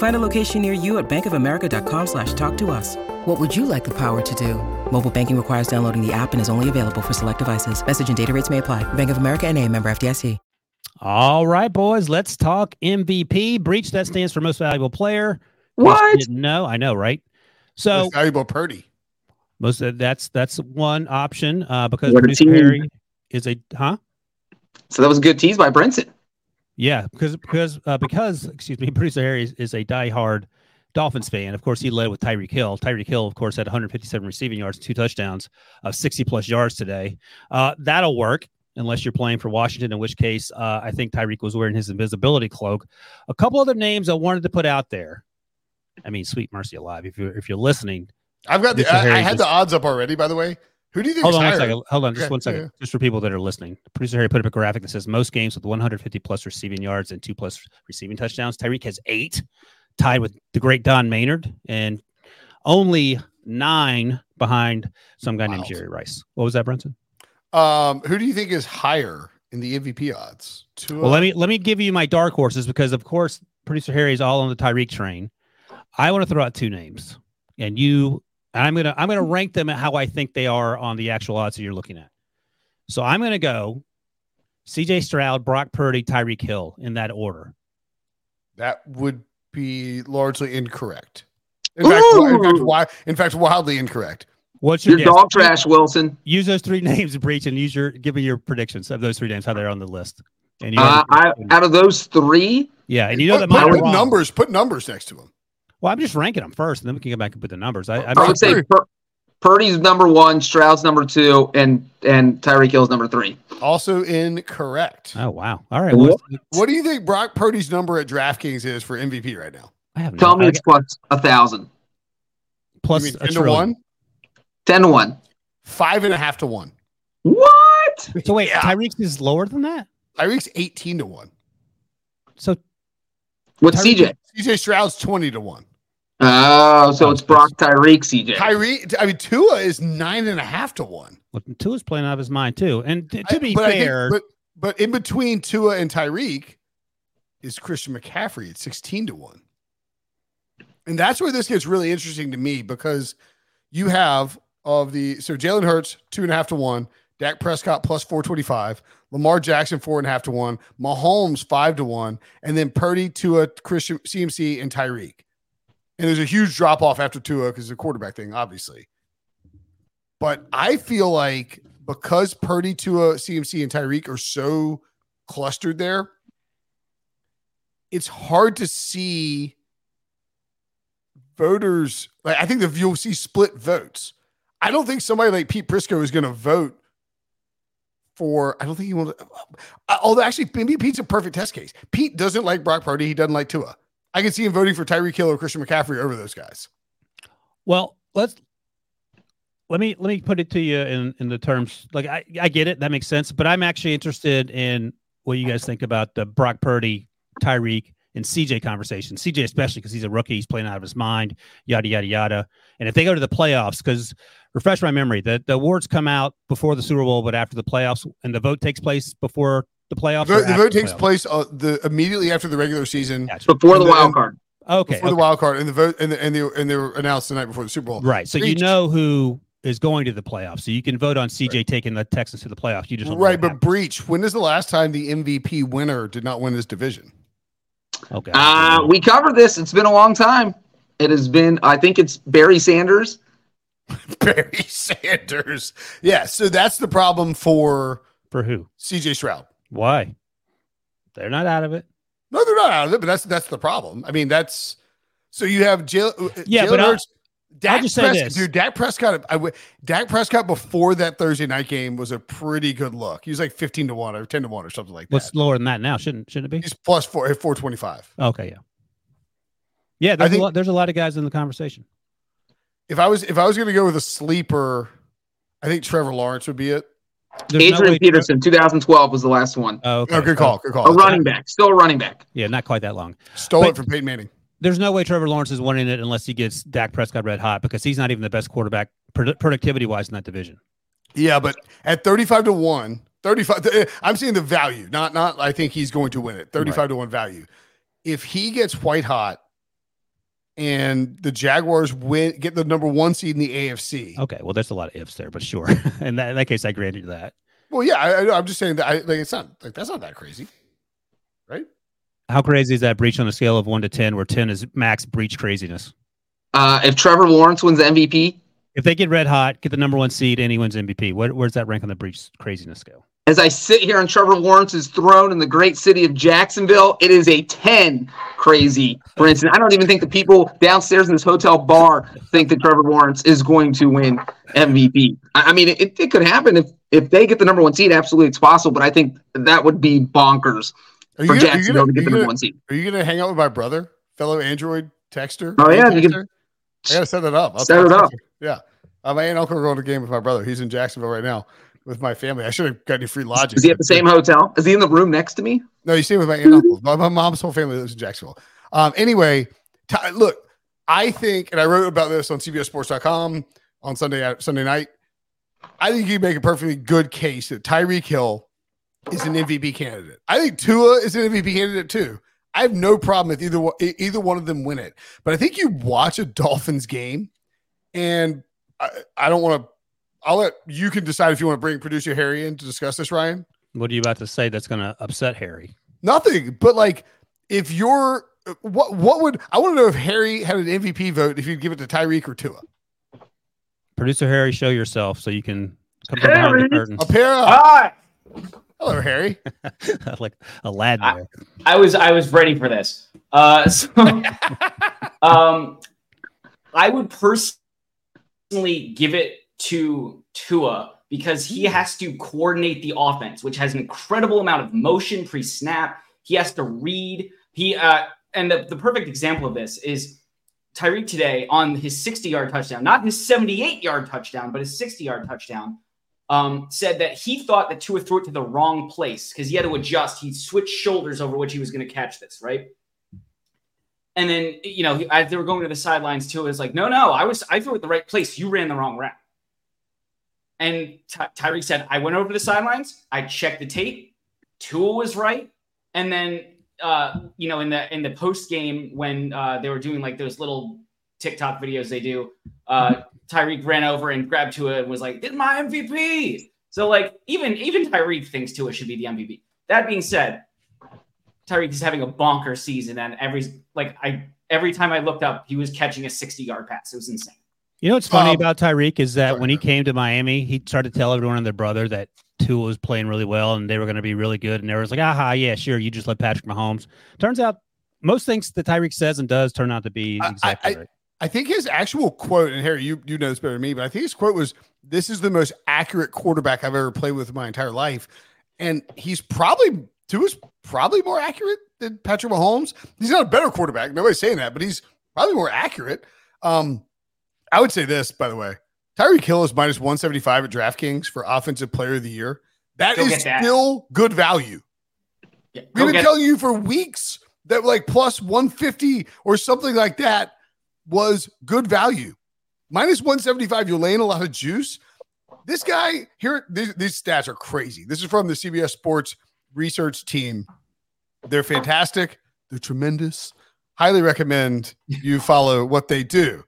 Find a location near you at bankofamerica.com slash talk to us. What would you like the power to do? Mobile banking requires downloading the app and is only available for select devices. Message and data rates may apply. Bank of America and a member FDIC. All right, boys, let's talk MVP. Breech, that stands for most valuable player. What? Didn't. I know, right? So most valuable Purdy. Most of, that's that's one option uh, because producer Harry is a huh. So that was a good tease by Brinson. Yeah, because because uh, because excuse me, producer Harry is, is a diehard Dolphins fan. Of course, he led with Tyreek Hill. Tyreek Hill, of course, had 157 receiving yards, two touchdowns, of 60 plus yards today. Uh, that'll work unless you're playing for Washington, in which case uh, I think Tyreek was wearing his invisibility cloak. A couple other names I wanted to put out there. I mean, sweet mercy alive. If you're if you're listening, I've got the. I, I had just, the odds up already. By the way, who do you think? Hold on higher? one second. Hold on, just okay. one second. Yeah. Just for people that are listening, producer Harry put up a graphic that says most games with 150 plus receiving yards and two plus receiving touchdowns. Tyreek has eight, tied with the great Don Maynard, and only nine behind some guy named Jerry Rice. What was that, Brinson? Um, who do you think is higher in the MVP odds? Tua? Well, let me let me give you my dark horses because, of course, producer Harry is all on the Tyreek train. I want to throw out two names, and you and I'm gonna I'm gonna rank them at how I think they are on the actual odds that you're looking at. So I'm gonna go CJ Stroud, Brock Purdy, Tyreek Hill in that order. That would be largely incorrect. In fact, in fact, why, in fact, wildly incorrect. What's your, your dog trash, Wilson? Use those three names, Breech, and use your give me your predictions of those three names, how they're on the list. And you uh, I, out of those three, yeah, and you know put, that put numbers, put numbers next to them. Well, I'm just ranking them first, and then we can go back and put the numbers. I, I, I would say Pur- Purdy's number one, Stroud's number two, and and Tyreek Hill's number three. Also incorrect. Oh wow! All right. What? what do you think Brock Purdy's number at DraftKings is for MVP right now? I have. Tell no, me it's plus a thousand. Plus ten to one. Ten to one. Five and a half to one. What? So wait, yeah. Tyreek's is lower than that. Tyreek's eighteen to one. So what's CJ? CJ Stroud's twenty to one. Oh, so it's Brock Tyreek, CJ. Tyreek, I mean, Tua is nine and a half to one. Well, Tua's playing out of his mind too. And t- to be I, fair, think, but but in between Tua and Tyreek is Christian McCaffrey at sixteen to one, and that's where this gets really interesting to me because you have of the so Jalen Hurts two and a half to one, Dak Prescott plus 425, Lamar Jackson four and a half to one, Mahomes five to one, and then Purdy, Tua, Christian CMC, and Tyreek. And there's a huge drop off after Tua because the quarterback thing, obviously. But I feel like because Purdy, Tua, CMC, and Tyreek are so clustered there, it's hard to see voters. Like I think the you'll see split votes. I don't think somebody like Pete Prisco is going to vote for. I don't think he will. Uh, although actually, maybe Pete's a perfect test case. Pete doesn't like Brock Purdy. He doesn't like Tua. I can see him voting for Tyreek Hill or Christian McCaffrey over those guys. Well, let's let me let me put it to you in in the terms like I I get it that makes sense, but I'm actually interested in what you guys think about the Brock Purdy, Tyreek, and CJ conversation. CJ especially because he's a rookie, he's playing out of his mind, yada yada yada. And if they go to the playoffs, because refresh my memory, the, the awards come out before the Super Bowl, but after the playoffs, and the vote takes place before the playoffs. The, the vote takes playoffs? place uh, the immediately after the regular season, Gotcha. before the And then- wild card. Okay, before the wild card, and the vote and the, and they and they were announced the night before the Super Bowl. right. So you know who is going to the playoffs, so you can vote on CJ taking the Texans to the playoffs. You just Right, but happens. Breech. When is the last time the MVP winner did not win his division? okay. Uh, we covered this. It's been a long time. It has been. I think it's Barry Sanders. Barry Sanders. Yeah, so that's the problem for for who? CJ Stroud. Why? They're not out of it. No, they're not out of it, but that's that's the problem. I mean, that's so you have Jalen. Uh, yeah, Jalen but Hurts- Dak I'll just say Prescott, this. dude. Dak Prescott. I w- Dak Prescott before that Thursday night game was a pretty good look. He was like fifteen to one or ten to one or something like that. What's lower than that now? Shouldn't shouldn't it be? He's plus four at four twenty five. Okay, yeah. Yeah, there's, think- a lot, there's a lot of guys in the conversation. If I was if I was going to go with a sleeper, I think Trevor Lawrence would be it. There's Adrian way- Peterson, 2012 was the last one. Oh, okay. Oh, good call. Good call. A running back, still a running back. Yeah, not quite that long. Stole But- it from Peyton Manning. There's no way Trevor Lawrence is winning it unless he gets Dak Prescott red hot because he's not even the best quarterback productivity wise in that division. Yeah, but at 35 to 1, 35 eh, I'm seeing the value, not not I think he's going to win it. 35 to 1 value. If he gets white hot and the Jaguars win get the number 1 seed in the AFC. Okay, well, there's a lot of ifs there, but sure. in, that, in that case, I granted you that. Well, yeah, I, I, I'm just saying that I like it's not like that's not that crazy. Right? How crazy is that Breech on a scale of one to 10, where 10 is max Breech craziness? Uh, if Trevor Lawrence wins the MVP, If they get red hot, get the number one seed, and he wins MVP, where, where's that rank on the Breech craziness scale? As I sit here on Trevor Lawrence's throne in the great city of Jacksonville, it is a 10 crazy. For instance, I don't even think the people downstairs in this hotel bar think that Trevor Lawrence is going to win MVP. I mean, it, it could happen if if they get the number one seed. Absolutely, it's possible, but I think that would be bonkers Are for gonna, Jacksonville gonna, to get the number gonna, one seed. are you gonna hang out with my brother, fellow Android texter? Oh, yeah, can- I gotta set that up. I'll Set it to up. Yeah. Uh, my aunt and uncle are going to game with my brother. He's in Jacksonville right now with my family. I should have got any free lodging. Is he at the same hotel? Is he in the room next to me? No, you stay with my aunt and uncle. My, my mom's whole family lives in Jacksonville. Um, anyway, Ty, look, I think, and I wrote about this on CBSSports.com on Sunday Sunday night. I think you make a perfectly good case that Tyreek Hill is an MVP candidate. I think Tua is an MVP candidate too. I have no problem with either one, either one of them win it. But I think you watch a Dolphins game, and I, I don't want to. I'll let you can decide if you want to bring producer Harry in to discuss this, Ryan. What are you about to say that's going to upset Harry? Nothing. But like, if you're what what would I want to know if Harry had an MVP vote if you'd give it to Tyreek or Tua? Producer Harry, show yourself so you can come from behind the Harry! curtain. A pair of Hi. hello, Harry. like a lad I- I was I was ready for this. Uh, so, um, I would personally give it to Tua because he has to coordinate the offense, which has an incredible amount of motion pre-snap. He has to read. He uh, and the, the perfect example of this is Tyreek today on his 60-yard touchdown, not his 78-yard touchdown, but his 60-yard touchdown. Um, said that he thought that Tua threw it to the wrong place because he had to adjust. He switched shoulders over which he was going to catch this, right? And then, you know, as they were going to the sidelines, Tua was like, "No, no, I was I threw it the right place. You ran the wrong route." And Ty- Tyreek said, "I went over to the sidelines. I checked the tape. Tua was right." And then, uh, you know, in the in the post game when uh, they were doing like those little TikTok videos they do, uh, Tyreek ran over and grabbed Tua and was like, "This is my MVP." So like even even Tyreek thinks Tua should be the MVP. That being said, Tyreek is having a bonker season, and every like I every time I looked up, he was catching a 60 yard pass. It was insane. You know what's funny Um, about Tyreek is that sorry, when he came to Miami, he started to tell everyone and their brother that Tua was playing really well and they were going to be really good. And everyone's like, aha, yeah, sure. You just let Patrick Mahomes. Turns out most things that Tyreek says and does turn out to be I- I- exactly I- right. I think his actual quote, and Harry, you you know this better than me, but I think his quote was, "This is the most accurate quarterback I've ever played with in my entire life," and he's probably Tua's probably more accurate than Patrick Mahomes. He's not a better quarterback. Nobody's saying that, but he's probably more accurate. Um, I would say this, by the way, Tyreek Hill is minus one seventy five at DraftKings for Offensive Player of the Year. That Go is that. still good value. Yeah, We've been telling you for weeks that like plus 150 or something like that was good value. Minus 175, you're laying a lot of juice. This guy here, these, these stats are crazy. This is from the CBS Sports research team. They're fantastic. They're tremendous. Highly recommend you follow what they do.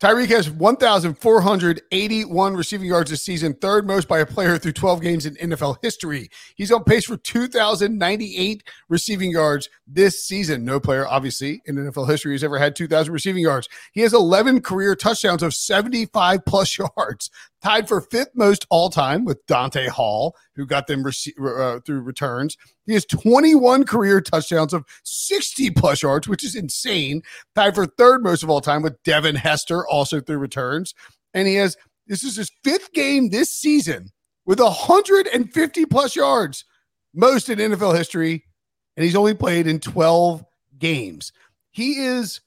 Tyreek has 1,481 receiving yards this season, third most by a player through 12 games in NFL history. He's on pace for 2,098 receiving yards this season. No player, obviously, in NFL history has ever had 2,000 receiving yards. He has 11 career touchdowns of 75 plus yards, tied for fifth most all time with Dante Hall, who got them rece- uh, through returns. He has 21 career touchdowns of 60 plus yards, which is insane. Tied for third most of all time with Devin Hester, also through returns. And he has, this is his fifth game this season with 150 plus yards, most in NFL history. And he's only played in 12 games. He is,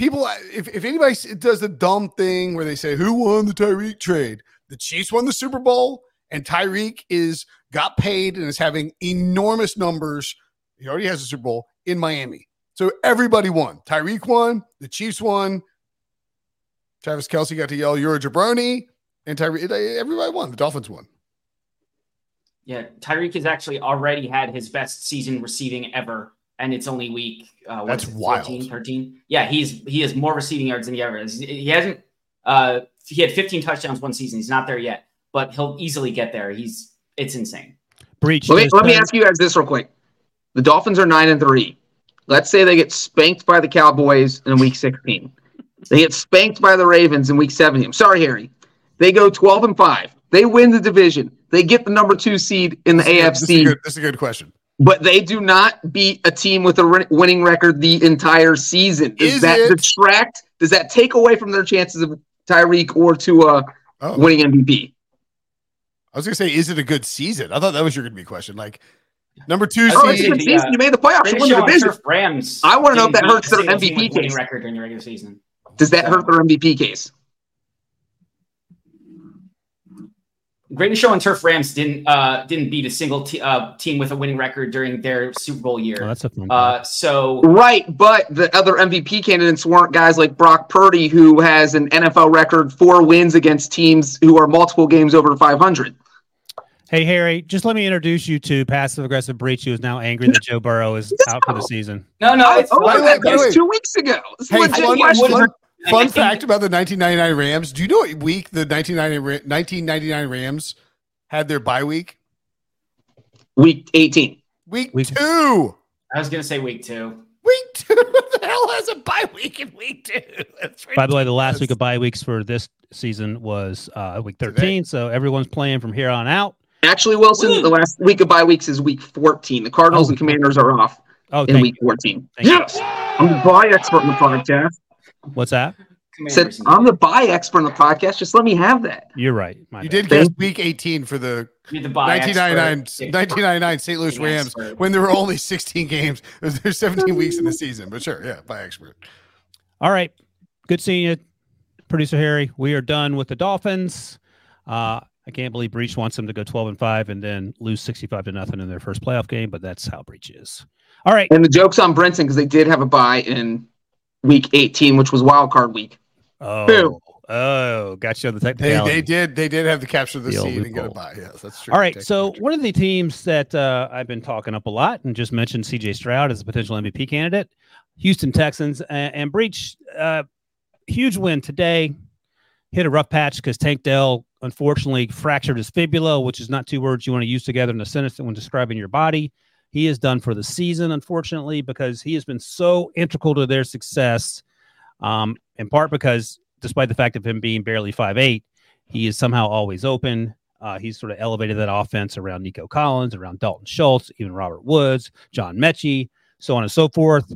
people, uh, if, if anybody does the dumb thing where they say, who won the Tyreek trade? The Chiefs won the Super Bowl, and Tyreek is got paid and is having enormous numbers. He already has a Super Bowl in Miami. So everybody won. Tyreek won, the Chiefs won. Travis Kelce got to yell, You're a jabroni. And Tyreek, everybody won. The Dolphins won. Yeah, Tyreek has actually already had his best season receiving ever, and it's only week. Uh, what That's it, wild. 14, 13? Yeah, he's he has more receiving yards than he ever has. He hasn't. Uh, he had 15 touchdowns one season. He's not there yet, but he'll easily get there. He's it's insane. Breech. Let me, let me ask you guys this real quick. The Dolphins are nine and three. Let's say they get spanked by the Cowboys in week 16. They get spanked by the Ravens in week 17. I'm sorry, Harry. They go 12 and 5. They win the division. They get the number two seed in the This is a is, AFC, good, this is a good question. But they do not beat a team with a win- winning record the entire season. Does Is that it- detract? Does that take away from their chances of Tyreek or Tua Oh, winning MVP? I was going to say, Is it a good season? I thought that was your going to be question. Like, number two I Oh, it's a good season. uh, You made the playoffs. You won the division. Rams. I wanna know if that hurts their MVP with winning case. record during the regular season. Does that hurt their MVP case? Greatest Show on Turf Rams didn't uh, didn't beat a single te- uh, team with a winning record during their Super Bowl Oh, year. that's a fun. Uh, so Right, but the other MVP candidates weren't guys like Brock Purdy, who has an NFL record four wins against teams who are multiple games over 500. hey, Harry, just let me introduce you to passive aggressive Breech, who is now angry that Joe Burrow is out for the season. no, no, it's oh, by the way, that by the was way- two weeks ago. It's a Hey, legit fun, question. Fun, I fun think- fact about the 1999 Rams. Do you know what week the 1999 1999 Rams had their bye week? Week 18. Week, Week- two. I was gonna say week two. Week two. What the hell has a bye week in week two? That's By the way, the last week of bye weeks for this season was uh, week Today. 13. So everyone's playing from here on out. Actually, Wilson, the last week of bye weeks is week 14. The Cardinals Oh. and Commanders are off Oh, in week you. 14. Thank you. yes. I'm the bye expert in the podcast. What's that? Said, I'm the bye expert on the podcast. Just let me have that. You're right. My You bad. did guess Thank- week 18 for the You're the 1999, expert. 1999 St. Louis Big Rams expert. when there were only 16 games. There's 17 weeks in the season, but sure, yeah, bye expert. All right. Good seeing you, producer Harry. We are done with the Dolphins. Uh, I can't believe Breech wants them to go 12 and 5 and then lose 65 to nothing in their first playoff game, but that's how Breech is. All right. And the joke's on Brinson because they did have a bye in week 18, which was wild card week. Oh, Boom. oh, got you on the They, technicality. they did they did have to capture the The old seed and get a loophole. bye. Yes, that's true. All right. So one of the teams that uh, I've been talking up a lot and just mentioned CJ Stroud as a potential MVP candidate, Houston Texans and, and Breech, uh, huge win today. Hit a rough patch because Tank Dell unfortunately fractured his fibula, which is not two words you want to use together in a sentence when describing your body. He is done for the season, unfortunately, because he has been so integral to their success. Um, in part because, despite the fact of him being barely five eight, he is somehow always open. Uh, he's sort of elevated that offense around Nico Collins, around Dalton Schultz, even Robert Woods, John Metchie, so on and so forth.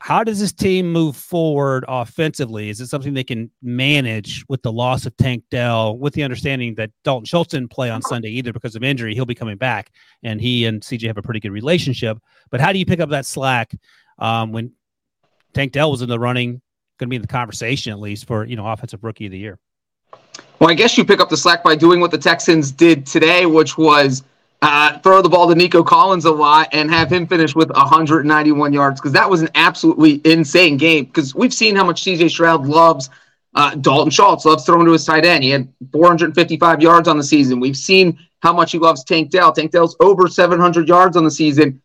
How does this team move forward offensively? Is it something they can manage with the loss of Tank Dell, with the understanding that Dalton Schultz didn't play on Sunday either because of injury? He'll be coming back, and he and CJ have a pretty good relationship. But how do you pick up that slack um, when Tank Dell was in the running, going to be in the conversation at least for you know offensive rookie of the year? Well, I guess you pick up the slack by doing what the Texans did today, which was uh, throw the ball to Nico Collins a lot and have him finish with 191 yards because that was an absolutely insane game. Because we've seen how much CJ Stroud loves uh, Dalton Schultz, loves throwing to his tight end. He had 455 yards on the season. We've seen how much he loves Tank Dell. Tank Dell's over 700 yards on the season.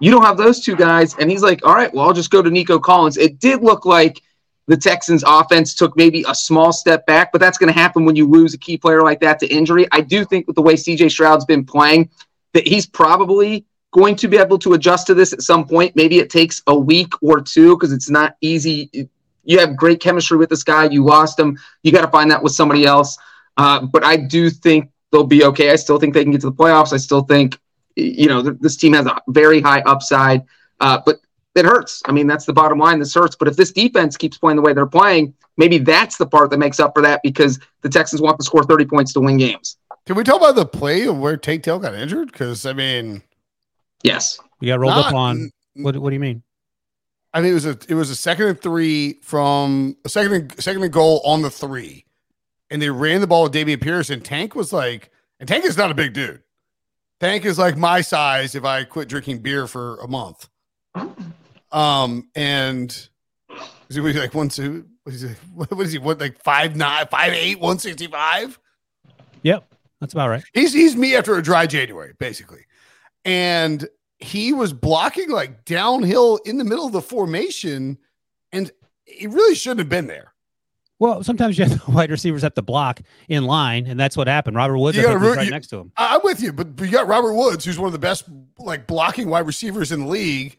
You don't have those two guys. And he's like, all right, well, I'll just go to Nico Collins. It did look like the Texans offense took maybe a small step back, but that's going to happen when you lose a key player like that to injury. I do think with the way CJ Stroud's been playing, that he's probably going to be able to adjust to this at some point. Maybe it takes a week or two because it's not easy. You have great chemistry with this guy. You lost him. You got to find that with somebody else. Uh, but I do think they'll be okay. I still think they can get to the playoffs. I still think, you know, th- this team has a very high upside. Uh, but it hurts. I mean, that's the bottom line. This hurts. But if this defense keeps playing the way they're playing, maybe that's the part that makes up for that because the Texans want to score 30 points to win games. Can we talk about the play of where Tank Dell got injured? Because I mean, yes, we got rolled not, up on. What, what do you mean? I mean, it was a it was a second and three from a second and, second and goal on the three, and they ran the ball with Dameon Pierce, and Tank was like, and Tank is not a big dude. Tank is like my size if I quit drinking beer for a month. Oh. Um, and is he like one two? What is he? What is he? What like five nine, five eight, one sixty five? Yep, that's about right. He's he's me after a dry January, basically, and he was blocking like downhill in the middle of the formation, and he really shouldn't have been there. Well, sometimes you have the wide receivers have to block in line, and that's what happened. Robert Woods was right you, next to him. I'm with you, but, but you got Robert Woods, who's one of the best like blocking wide receivers in the league,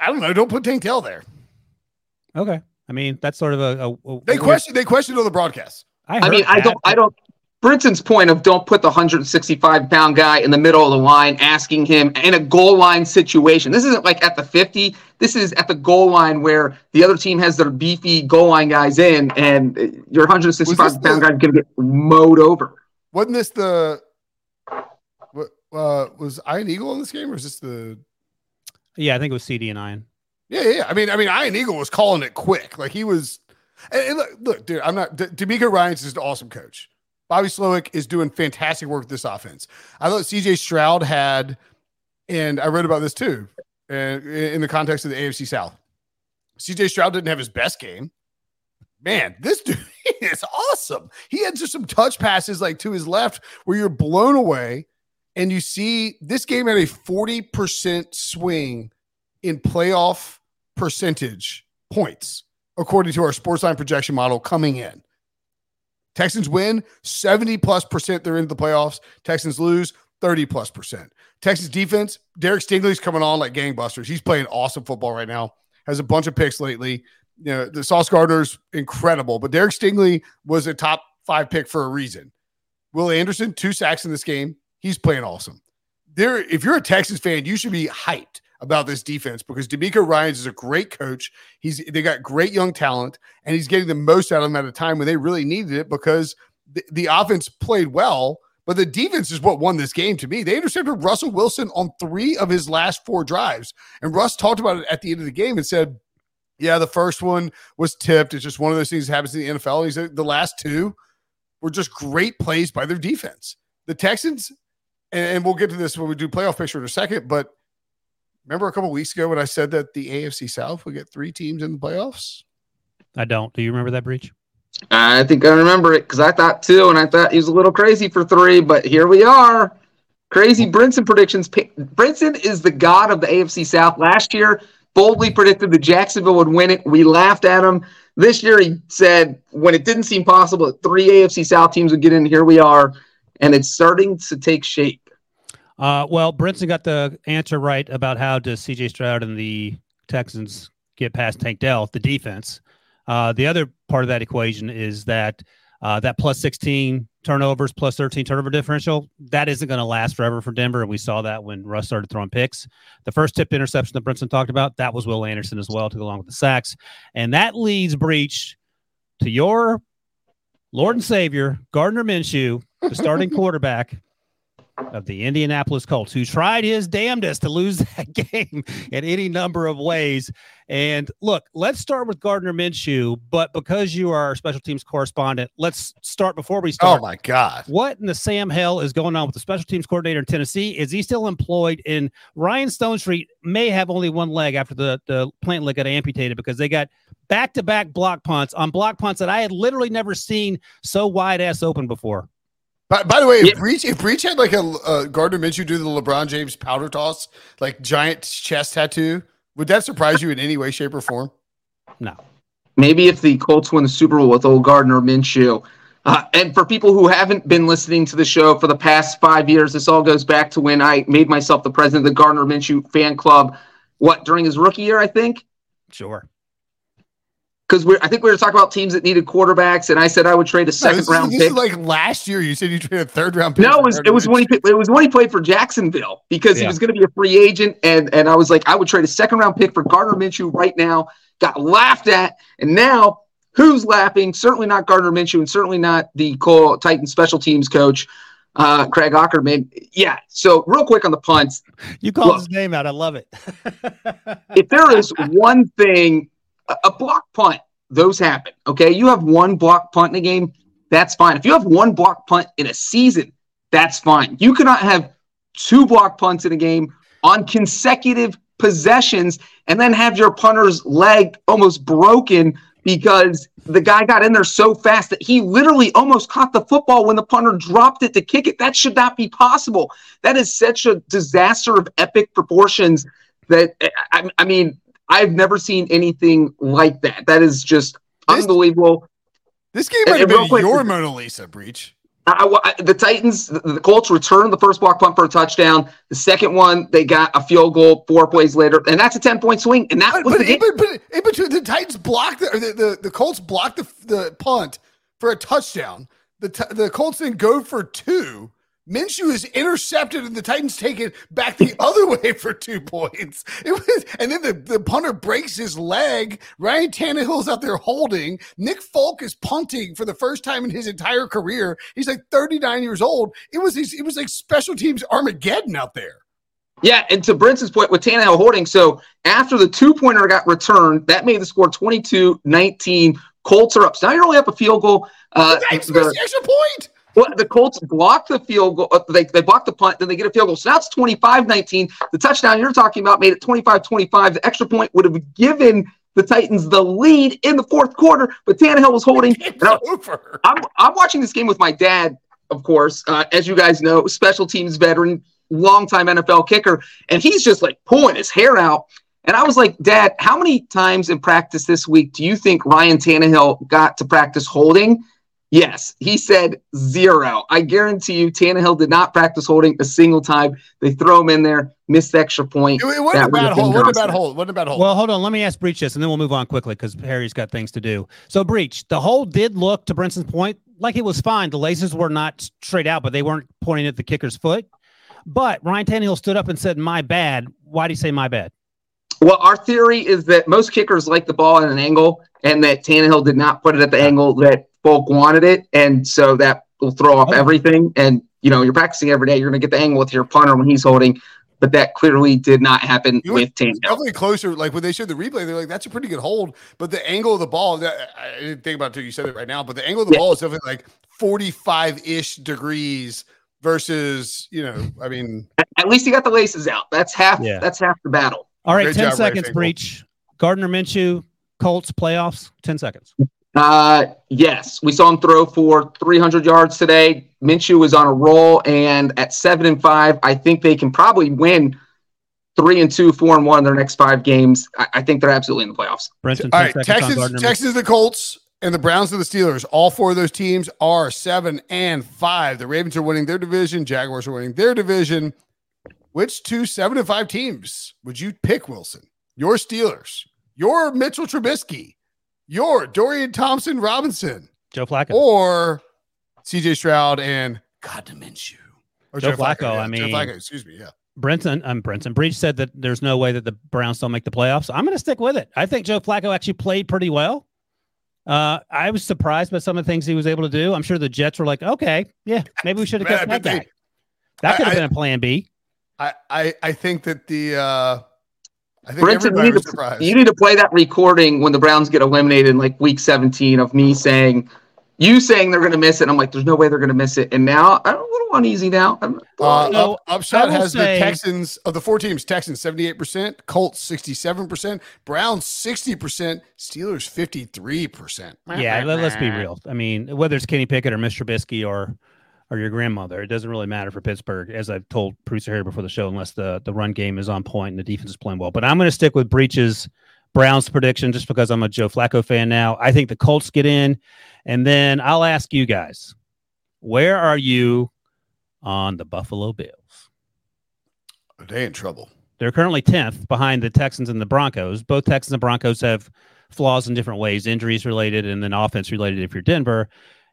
I don't know. Don't put Tank Dell there. Okay. I mean, that's sort of a. a, a they question. They questioned on the broadcast. I, I mean, that. I don't. I don't. Brinson's point of don't put the 165 pound guy in the middle of the line, asking him in a goal line situation. This isn't like at the 50. This is at the goal line where the other team has their beefy goal line guys in, and your 165 pound guy is going to get mowed over. Wasn't this the? What uh, was Ian Eagle in this game, or is this the yeah, I think it was CD and Iron. Yeah, yeah. I mean, I mean, Iron Eagle was calling it quick. Like he was. And, look, look, dude, I'm not. D- DeMeco Ryans is an awesome coach. Bobby Slowik is doing fantastic work with this offense. I thought CJ Stroud had, and I read about this too, and in the context of the AFC South. CJ Stroud didn't have his best game. Man, this dude is awesome. He had just some touch passes like to his left where you're blown away and you see this game had a 40% swing in playoff percentage points, according to our sportsline projection model coming in. Texans win 70 plus percent, they're into the playoffs. Texans lose 30 plus percent. Texas defense, Derek Stingley's coming on like gangbusters. He's playing awesome football right now, has a bunch of picks lately. You know, the Sauce Gardner's incredible, but Derek Stingley was a top five pick for a reason. Will Anderson, two sacks in this game, He's playing awesome. There, if you're a Texas fan, you should be hyped about this defense because DeMeco Ryans is a great coach. He's they got great young talent, and he's getting the most out of them at a time when they really needed it because the, the offense played well, but the defense is what won this game to me. They intercepted Russell Wilson on three of his last four drives, and Russ talked about it at the end of the game and said, "Yeah, the first one was tipped. It's just one of those things that happens in the NFL." He said the last two were just great plays by their defense. The Texans and, and we'll get to this when we do playoff picture in a second. But remember a couple weeks ago when I said that the AFC South would get three teams in the playoffs? I don't. Do you remember that Breech? I think I remember it because I thought two, and I thought he was a little crazy for three, but here we are. Crazy Brinson predictions. Brinson is the god of the AFC South. Last year, boldly predicted that Jacksonville would win it. We laughed at him. This year, he said when it didn't seem possible that three AFC South teams would get in, here we are, and it's starting to take shape. Uh, well, Brinson got the answer right about how does CJ Stroud and the Texans get past Tank Dell, the defense. Uh, the other part of that equation is that uh, that plus 16 turnovers, plus 13 turnover differential, that isn't going to last forever for Denver. And we saw that when Russ started throwing picks. The first tipped interception that Brinson talked about, that was Will Anderson as well to go along with the sacks. And that leads Breech to your Lord and Savior, Gardner Minshew, the starting quarterback of the Indianapolis Colts, who tried his damnedest to lose that game in any number of ways. And look, let's start with Gardner Minshew, but because you are our special teams correspondent, let's start before we oh, start. Oh my God. What in the Sam hell is going on with the special teams coordinator in Tennessee? Is he still employed? And Ryan Stonehouse may have only one leg after the, the plant leg got amputated because they got back to back block punts on block punts that I had literally never seen so wide ass open before. By, by the way, if Yeah. Breech if Breech had like a uh, Gardner Minshew do the LeBron James powder toss, like giant chest tattoo, would that surprise you in any way, shape, or form? No. Maybe if the Colts win the Super Bowl with old Gardner Minshew. Uh, and for people who haven't been listening to the show for the past five years, this all goes back to when I made myself the president of the Gardner Minshew fan club. What during his rookie year, I think, Sure. Because we I think we were talking about teams that needed quarterbacks, and I said I would trade a No, second this, round is, this pick. is like last year. You said you traded a third round pick. No, it was it was when he it was when he played for Jacksonville because he was going to be a free agent, and and I was like I would trade a second round pick for Gardner Minshew right now. Got laughed at, and now who's laughing? Certainly not Gardner Minshew, and certainly not the Cole Titan special teams coach, uh, Craig Aukerman. Yeah. So real quick on the punts, You called Look. his name out. I love it. if there is one thing, a, block punt, those happen. Okay, you have one block punt in a game, that's fine. If you have one block punt in a season, that's fine. You cannot have two block punts in a game on consecutive possessions and then have your punter's leg almost broken because the guy got in there so fast that he literally almost caught the football when the punter dropped it to kick it. That should not be possible. That is such a disaster of epic proportions that I, I mean, I've never seen anything like that. That is just This- unbelievable. This game might have And been quick- your Mona Lisa Breech. I, I- the Titans, the, the Colts returned the first block punt for a touchdown. The second one, they got a field goal four plays later, and that's a ten point swing. And that But, was but, the game. but, but, but, but the Titans blocked the, or the, the the Colts blocked the the punt for a touchdown. The t- the Colts then go for two. Minshew is intercepted, and the Titans take it back the other way for two points. It was, and then the, the punter breaks his leg. Ryan Tannehill's out there holding. Nick Folk is punting for the first time in his entire career. He's like 39 years old. It was it was like special teams Armageddon out there. Yeah, and to Brinson's point with Tannehill holding, so after the two pointer got returned, that made the score 22 19. Colts are up. So now you're only up a field goal. Uh, the extra point. Well, the Colts blocked the field goal. uh, They, they block the punt, then they get a field goal. So now it's 25 19. The touchdown you're talking about made it 25 25. The extra point would have given the Titans the lead in the fourth quarter, but Tannehill was holding. I- over. I'm, I'm watching this game with my dad, of course. Uh, as you guys know, special teams veteran, longtime NFL kicker, and he's just like pulling his hair out. And I was like, Dad, how many times in practice this week do you think Ryan Tannehill got to practice holding? Yes, he said zero. I guarantee you, Tannehill did not practice holding a single time. They throw him in there, missed the extra point. It, it wasn't a bad hold. Wasn't a bad hold. Wasn't a bad hold. Well, hold on. Let me ask Breech this, and then we'll move on quickly because Harry's got things to do. So, Breech, the hole did look, to Brinson's point, like it was fine. The laces were not straight out, but they weren't pointing at the kicker's foot. But Ryan Tannehill stood up and said, "My bad." Why do you say "my bad"? Well, our theory is that most kickers like the ball at an angle, and that Tannehill did not put it at the angle that Folk wanted it, and so that will throw off Oh. everything. And you know, you're practicing every day. You're going to get the angle with your punter when he's holding, but that clearly did not happen You with It's Tannehill. definitely closer. Like when they showed the replay, they're like, "That's a pretty good hold," but the angle of the ball. That, I didn't think about it until you said it right now. But the angle of the Yeah. ball is definitely like forty-five ish degrees versus, you know, I mean, At least he got the laces out. That's half. Yeah. That's half the battle. All right, Great ten job, seconds. Finkel. Breech. Gardner Minshew, Colts playoffs. Ten seconds. Uh, yes, we saw him throw for 300 yards today. Minshew is on a roll, and at seven and five, I think they can probably win three and two, four and one in their next five games, I, I think they're absolutely in the playoffs. Brinson, All 10 right, seconds on Texans, Gardner. Texans, the Colts, and the Browns and the Steelers. All four of those teams are seven and five. The Ravens are winning their division. Jaguars are winning their division. Which two seven and five teams would you pick, Wilson? Your Steelers, your Mitchell Trubisky, your Dorian Thompson Robinson, Joe Flacco. or CJ Stroud and Gardner Minshew. Or Joe Flacco, I Joe mean- Flacco, excuse me. Yeah. Brinson, um, Brinson Breech said that there's no way that the Browns don't make the playoffs. I'm going to stick with it. I think Joe Flacco actually played pretty well. Uh, I was surprised by some of the things he was able to do. I'm sure the Jets were like, okay, yeah, maybe we should have kept that guy. That could have been a plan B. I, I, I think that the uh I think Brinson, you need, to, you need to play that recording when the Browns get eliminated in like week 17 of me saying, you saying they're going to miss it. I'm like, there's no way they're going to miss it. And now I'm a little uneasy now. I'm, Uh, No, up, Upshot has say- the Texans of the four teams: Texans seventy eight percent, Colts sixty seven percent, Browns sixty percent, Steelers fifty three percent. Yeah, let, us be real. I mean, whether it's Kenny Pickett or Mr. Trubisky or or your grandmother, it doesn't really matter for Pittsburgh, as I've told producer here before the show, unless the the run game is on point and the defense is playing well. But I'm going to stick with Breech's Browns prediction just because I'm a Joe Flacco fan now. I think the Colts get in, and then I'll ask you guys, where are you on the Buffalo Bills? Are They in trouble. They're currently 10th behind the Texans and the Broncos. Both Texans and Broncos have flaws in different ways, injuries related and then offense related if you're Denver.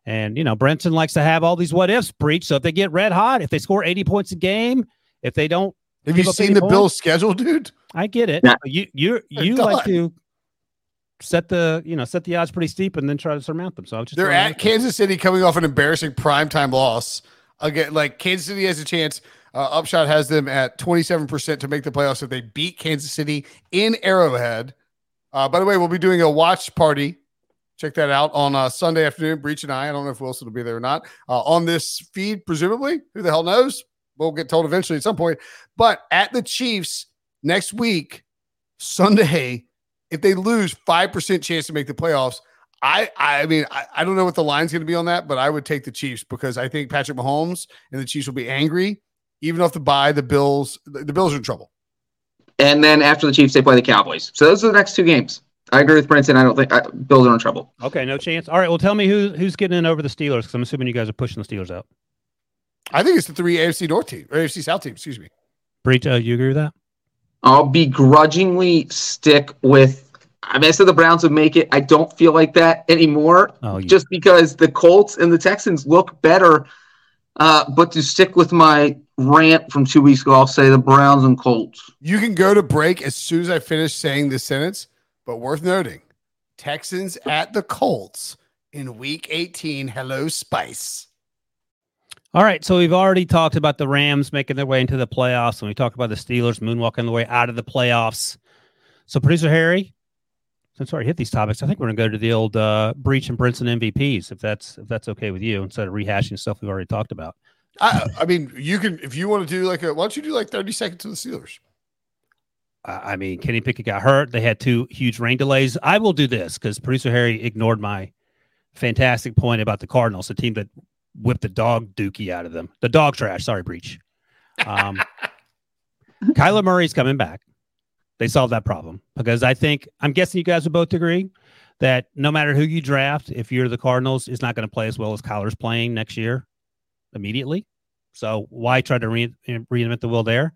And, you know, Brinson likes to have all these what ifs Breech. So if they get red hot, if they score 80 points a game, if they don't, Have you seen the points? Bills' schedule, dude? I get it. Yeah. But You you They're like done. to set the you know set the odds pretty steep and then try to surmount them. So I was just They're at. Kansas City, coming off an embarrassing primetime loss. Again, like Kansas City has a chance. Uh, Upshot has them at twenty seven percent to make the playoffs if they beat Kansas City in Arrowhead. Uh, by the way, we'll be doing a watch party. Check that out on uh, Sunday afternoon. Breech and I. I don't know if Wilson will be there or not uh, on this feed. Presumably, who the hell knows? We'll get told eventually at some point. But at the Chiefs next week, Sunday, if they lose five percent chance to make the playoffs, I I mean I, I don't know what the line's going to be on that, but I would take the Chiefs because I think Patrick Mahomes and the Chiefs will be angry, even off the bye. The Bills the Bills are in trouble. and then after the Chiefs, they play the Cowboys. So those are the next two games. I agree with Brinson. I don't think I, Bills are in trouble. Okay, no chance. All right, well, tell me who who's getting in over the Steelers because I'm assuming you guys are pushing the Steelers out. I think it's the three AFC North team or AFC South team. Excuse me. Breech, uh, you agree with that? I'll begrudgingly stick with. I mean, I said the Browns would make it. I don't feel like that anymore, Oh, you, just because the Colts and the Texans look better. Uh, but to stick with my rant from two weeks ago, I'll say the Browns and Colts. You can go to break as soon as I finish saying this sentence, but worth noting Texans at the Colts in week 18. Hello, Spice. All right, so we've already talked about the Rams making their way into the playoffs, and we talked about the Steelers moonwalking their way out of the playoffs. So, producer Harry, since we already hit these topics, I think we're going to go to the old uh, Breech and Brinson MVPs, if that's if that's okay with you, instead of rehashing stuff we've already talked about. I, I mean, you can, if you want to do like a, why don't you do like 30 seconds to the Steelers? I mean, Kenny Pickett got hurt. They had two huge rain delays. I will do this because producer Harry ignored my fantastic point about the Cardinals, the team that whipped the dog dookie out of them. The dog trash. Sorry, Breech. Um, Kyler Murray's coming back. They solved that problem because I think I'm guessing you guys would both agree that no matter who you draft, if you're the Cardinals, it's not going to play as well as Kyler's playing next year immediately. So why try to re- reinvent the wheel there?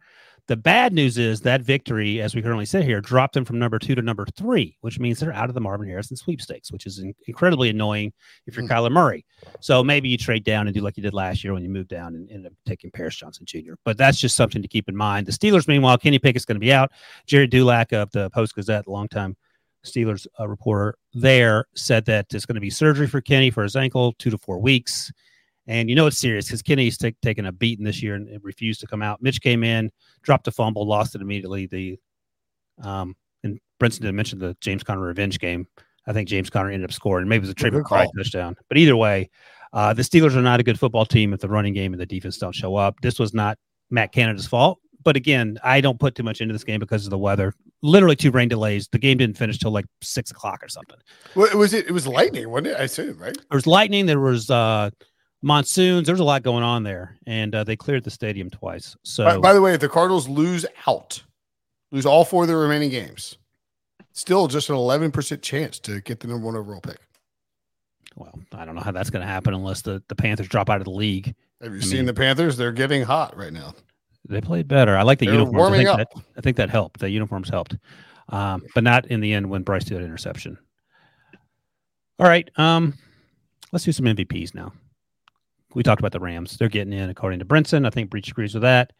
The bad news is that victory, as we currently sit here, dropped them from number two to number three, which means they're out of the Marvin Harrison sweepstakes, which is in- incredibly annoying if you're Hmm. Kyler Murray. So maybe you trade down and do like you did last year when you moved down and ended up taking Paris Johnson Jr. But that's just something to keep in mind. The Steelers, meanwhile, Kenny Pickett's going to be out. Gerry Dulac of the Post Gazette, longtime Steelers uh, reporter there, said that it's going to be surgery for Kenny for his ankle, two to four weeks. And you know it's serious because Kenny's ta- taken a beating this year and refused to come out. Mitch came in, dropped a fumble, lost it immediately. The um and Brinson didn't mention the James Conner revenge game. I think James Conner ended up scoring. Maybe it was a Trey McBride touchdown. But either way, uh, the Steelers are not a good football team if the running game and the defense don't show up. This was not Matt Canada's fault. But again, I don't put too much into this game because of the weather. Literally two rain delays. The game didn't finish till like six o'clock or something. Well, it was it, it was lightning, wasn't it? I assume, right? There was lightning. There was uh, monsoons. There's a lot going on there, and uh, they cleared the stadium twice. So By, by the way, if the Cardinals lose out, lose all four of their remaining games. Still just an 11% chance to get the number one overall pick. Well, I don't know how that's going to happen unless the, the Panthers drop out of the league. Have you I seen mean- the Panthers? They're getting hot right now. They played better. I like the They're uniforms. I think, up. That, I think that helped. The uniforms helped, um, but not in the end when Bryce did that interception. All right, um, let's do some MVPs now. We talked about the Rams. They're getting in according to Brinson. I think Breech agrees with that.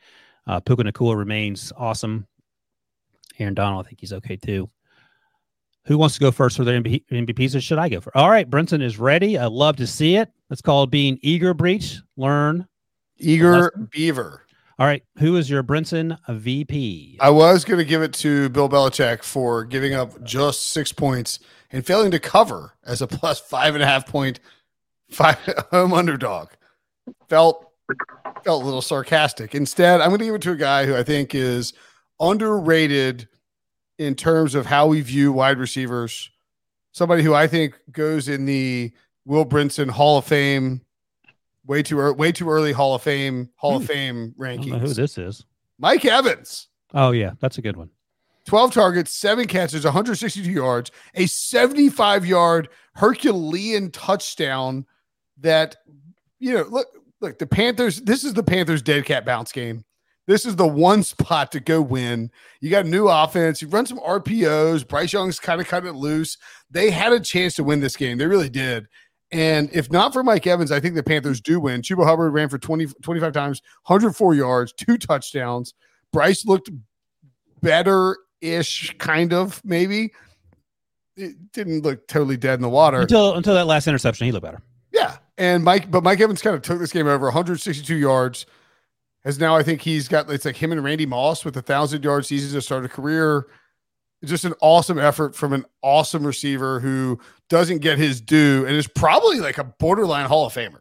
Uh, Puka Nacua remains awesome. Aaron Donald, I think he's okay too. Who wants to go first for their MVP MVPs, or should I go first? All right, Brinson is ready. I love to see it. Let's being eager. Breech, learn. Eager Beaver. All right, who is your Brinson VP? I was going to give it to Bill Belichick for giving up just six points and failing to cover as a plus five and a half point five home underdog. Felt felt a little sarcastic. Instead, I'm going to give it to a guy who I think is underrated in terms of how we view wide receivers. Somebody who I think goes in the Will Brinson Hall of Fame, way too early, way too early Hall of Fame Hall of Hmm. Fame I don't know who this is. Mike Evans. Oh yeah, that's a good one. 12 targets, seven catches, 162 yards, a 75 yard Herculean touchdown that, you know, look, look, the Panthers, this is the Panthers dead cat bounce game. This is the one spot to go win. You got a new offense. You run some RPOs. Bryce Young's kind of cut it loose. They had a chance to win this game. They really did. And if not for Mike Evans, I think the Panthers do win. Chuba Hubbard ran for 20, 25 times, 104 yards, two touchdowns. Bryce looked better ish, kind of, maybe. It didn't look totally dead in the water. Until until that last interception, he looked better. And Mike, but Mike Evans kind of took this game over 162 yards. Has now, I think he's got, it's like him and Randy Moss with a thousand yard season to start a career. Just an awesome effort from an awesome receiver who doesn't get his due and is probably like a borderline Hall of Famer.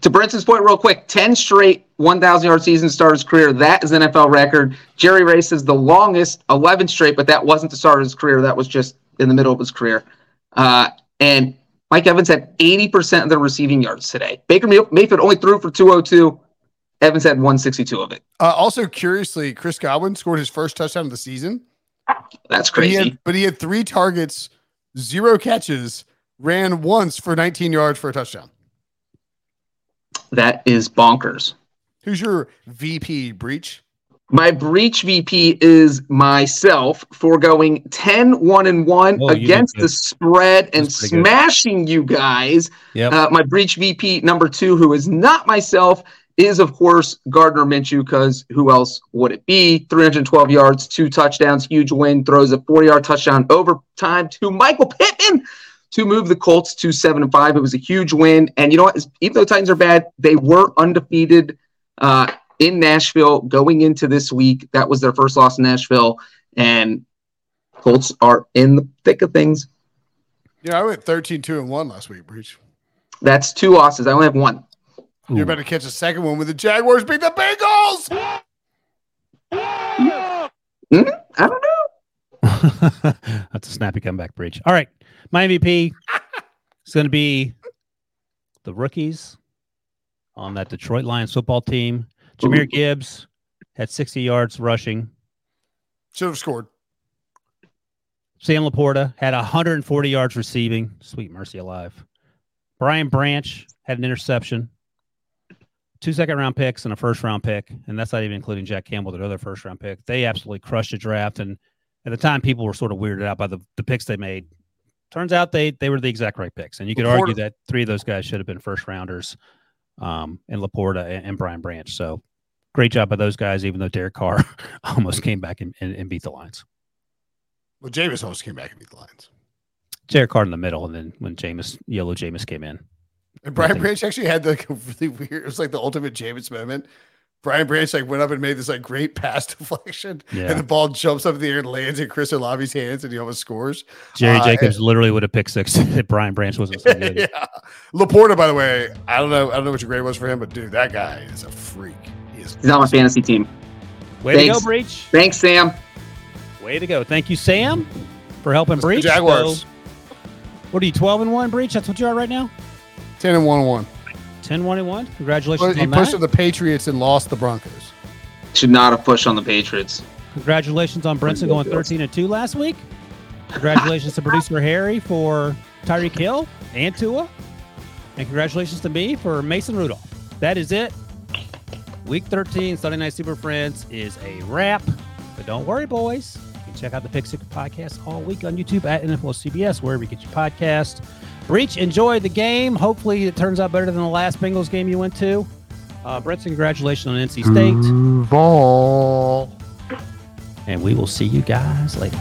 To Brinson's point, real quick 10 straight 1,000 yard season his career. That is NFL record. Jerry Rice is the longest, 11 straight, but that wasn't the start of his career. That was just in the middle of his career. Uh, and Mike Evans had 80% of the receiving yards today. Baker Mayfield only threw for 202. Evans had 162 of it. Uh, also, curiously, Chris Godwin scored his first touchdown of the season. That's But he, crazy. had, but he had three targets, zero catches, ran once for 19 yards for a touchdown. That is bonkers. Who's your VP Breech? My Breech VP is myself for going 10 1 and 1 Oh, against the spread and pretty good. smashing you guys. Yep. Uh, my Breech VP number two, who is not myself, is of course Gardner Minshew, because who else would it be? 312 yards, two touchdowns, huge win, throws a 40 yard touchdown overtime to Michael Pittman to move the Colts to seven and five. It was a huge win. And you know what? Even though Titans are bad, they were undefeated uh, in Nashville going into this week. That was their first loss in Nashville. And Colts are in the thick of things. Yeah, I went 13 2 and 1 last week, Breech. That's two losses. I only have one. You're about to catch a second one with the Jaguars beat the Bengals. Hmm? I don't know. That's a snappy comeback Breech. All right. My MVP is going to be the rookies on that Detroit Lions football team. Jahmyr Gibbs had 60 yards rushing. Should have scored. Sam LaPorta had 140 yards receiving. Sweet mercy alive. Brian Branch had an interception. Two second round picks and a first round pick. And that's not even including Jack Campbell, their other first round pick. They absolutely crushed the draft. And at the time, people were sort of weirded out by the, the picks they made. Turns out they they were the exact right picks. And you could LaPorta- argue that three of those guys should have been first rounders um, and LaPorta and, and Brian Branch. So great job by those guys, even though Derek Carr almost came back and, and, and beat the Lions. Well, Jameis almost came back and beat the Lions. Derek Carr in the middle, and then when Jameis, yellow Jameis came in. And Brian Branch actually had like a really weird, it was like the ultimate Jameis moment. Brian Branch like went up and made this like great pass deflection, Yeah. and the ball jumps up in the air and lands in Chris Olave's hands, and he almost scores. Jerry Uh, Jacobs literally would have picked six if Brian Branch wasn't so good. yeah, LaPorta, by the way, I don't know, I don't know what your grade was for him, but dude, that guy is a freak. He He's on my fantasy team. Way to Thanks. go, Breech. Thanks, Sam. Way to go. Thank you, Sam, for helping Let's Breech. Jaguars. So, what are you, 12 and 1, Breech? That's what you are right now? ten and one one. 10 1 and 1. Congratulations But he on pushed that. to the Patriots and lost the Broncos. Should not have pushed on the Patriots. Congratulations on Brinson going 13 and 2 last week. Congratulations to producer Harry for Tyreek Hill and Tua. And congratulations to me for Mason Rudolph. That is it. Week 13, Sunday Night Super Friends is a wrap. But don't worry, boys. You can check out the Pick Six podcast all week on YouTube at NFL CBS, wherever you get your podcast. Breech, enjoy the game. Hopefully, it turns out better than the last Bengals game you went to. Uh, Brinson, congratulations on NC State. Duval. And we will see you guys later.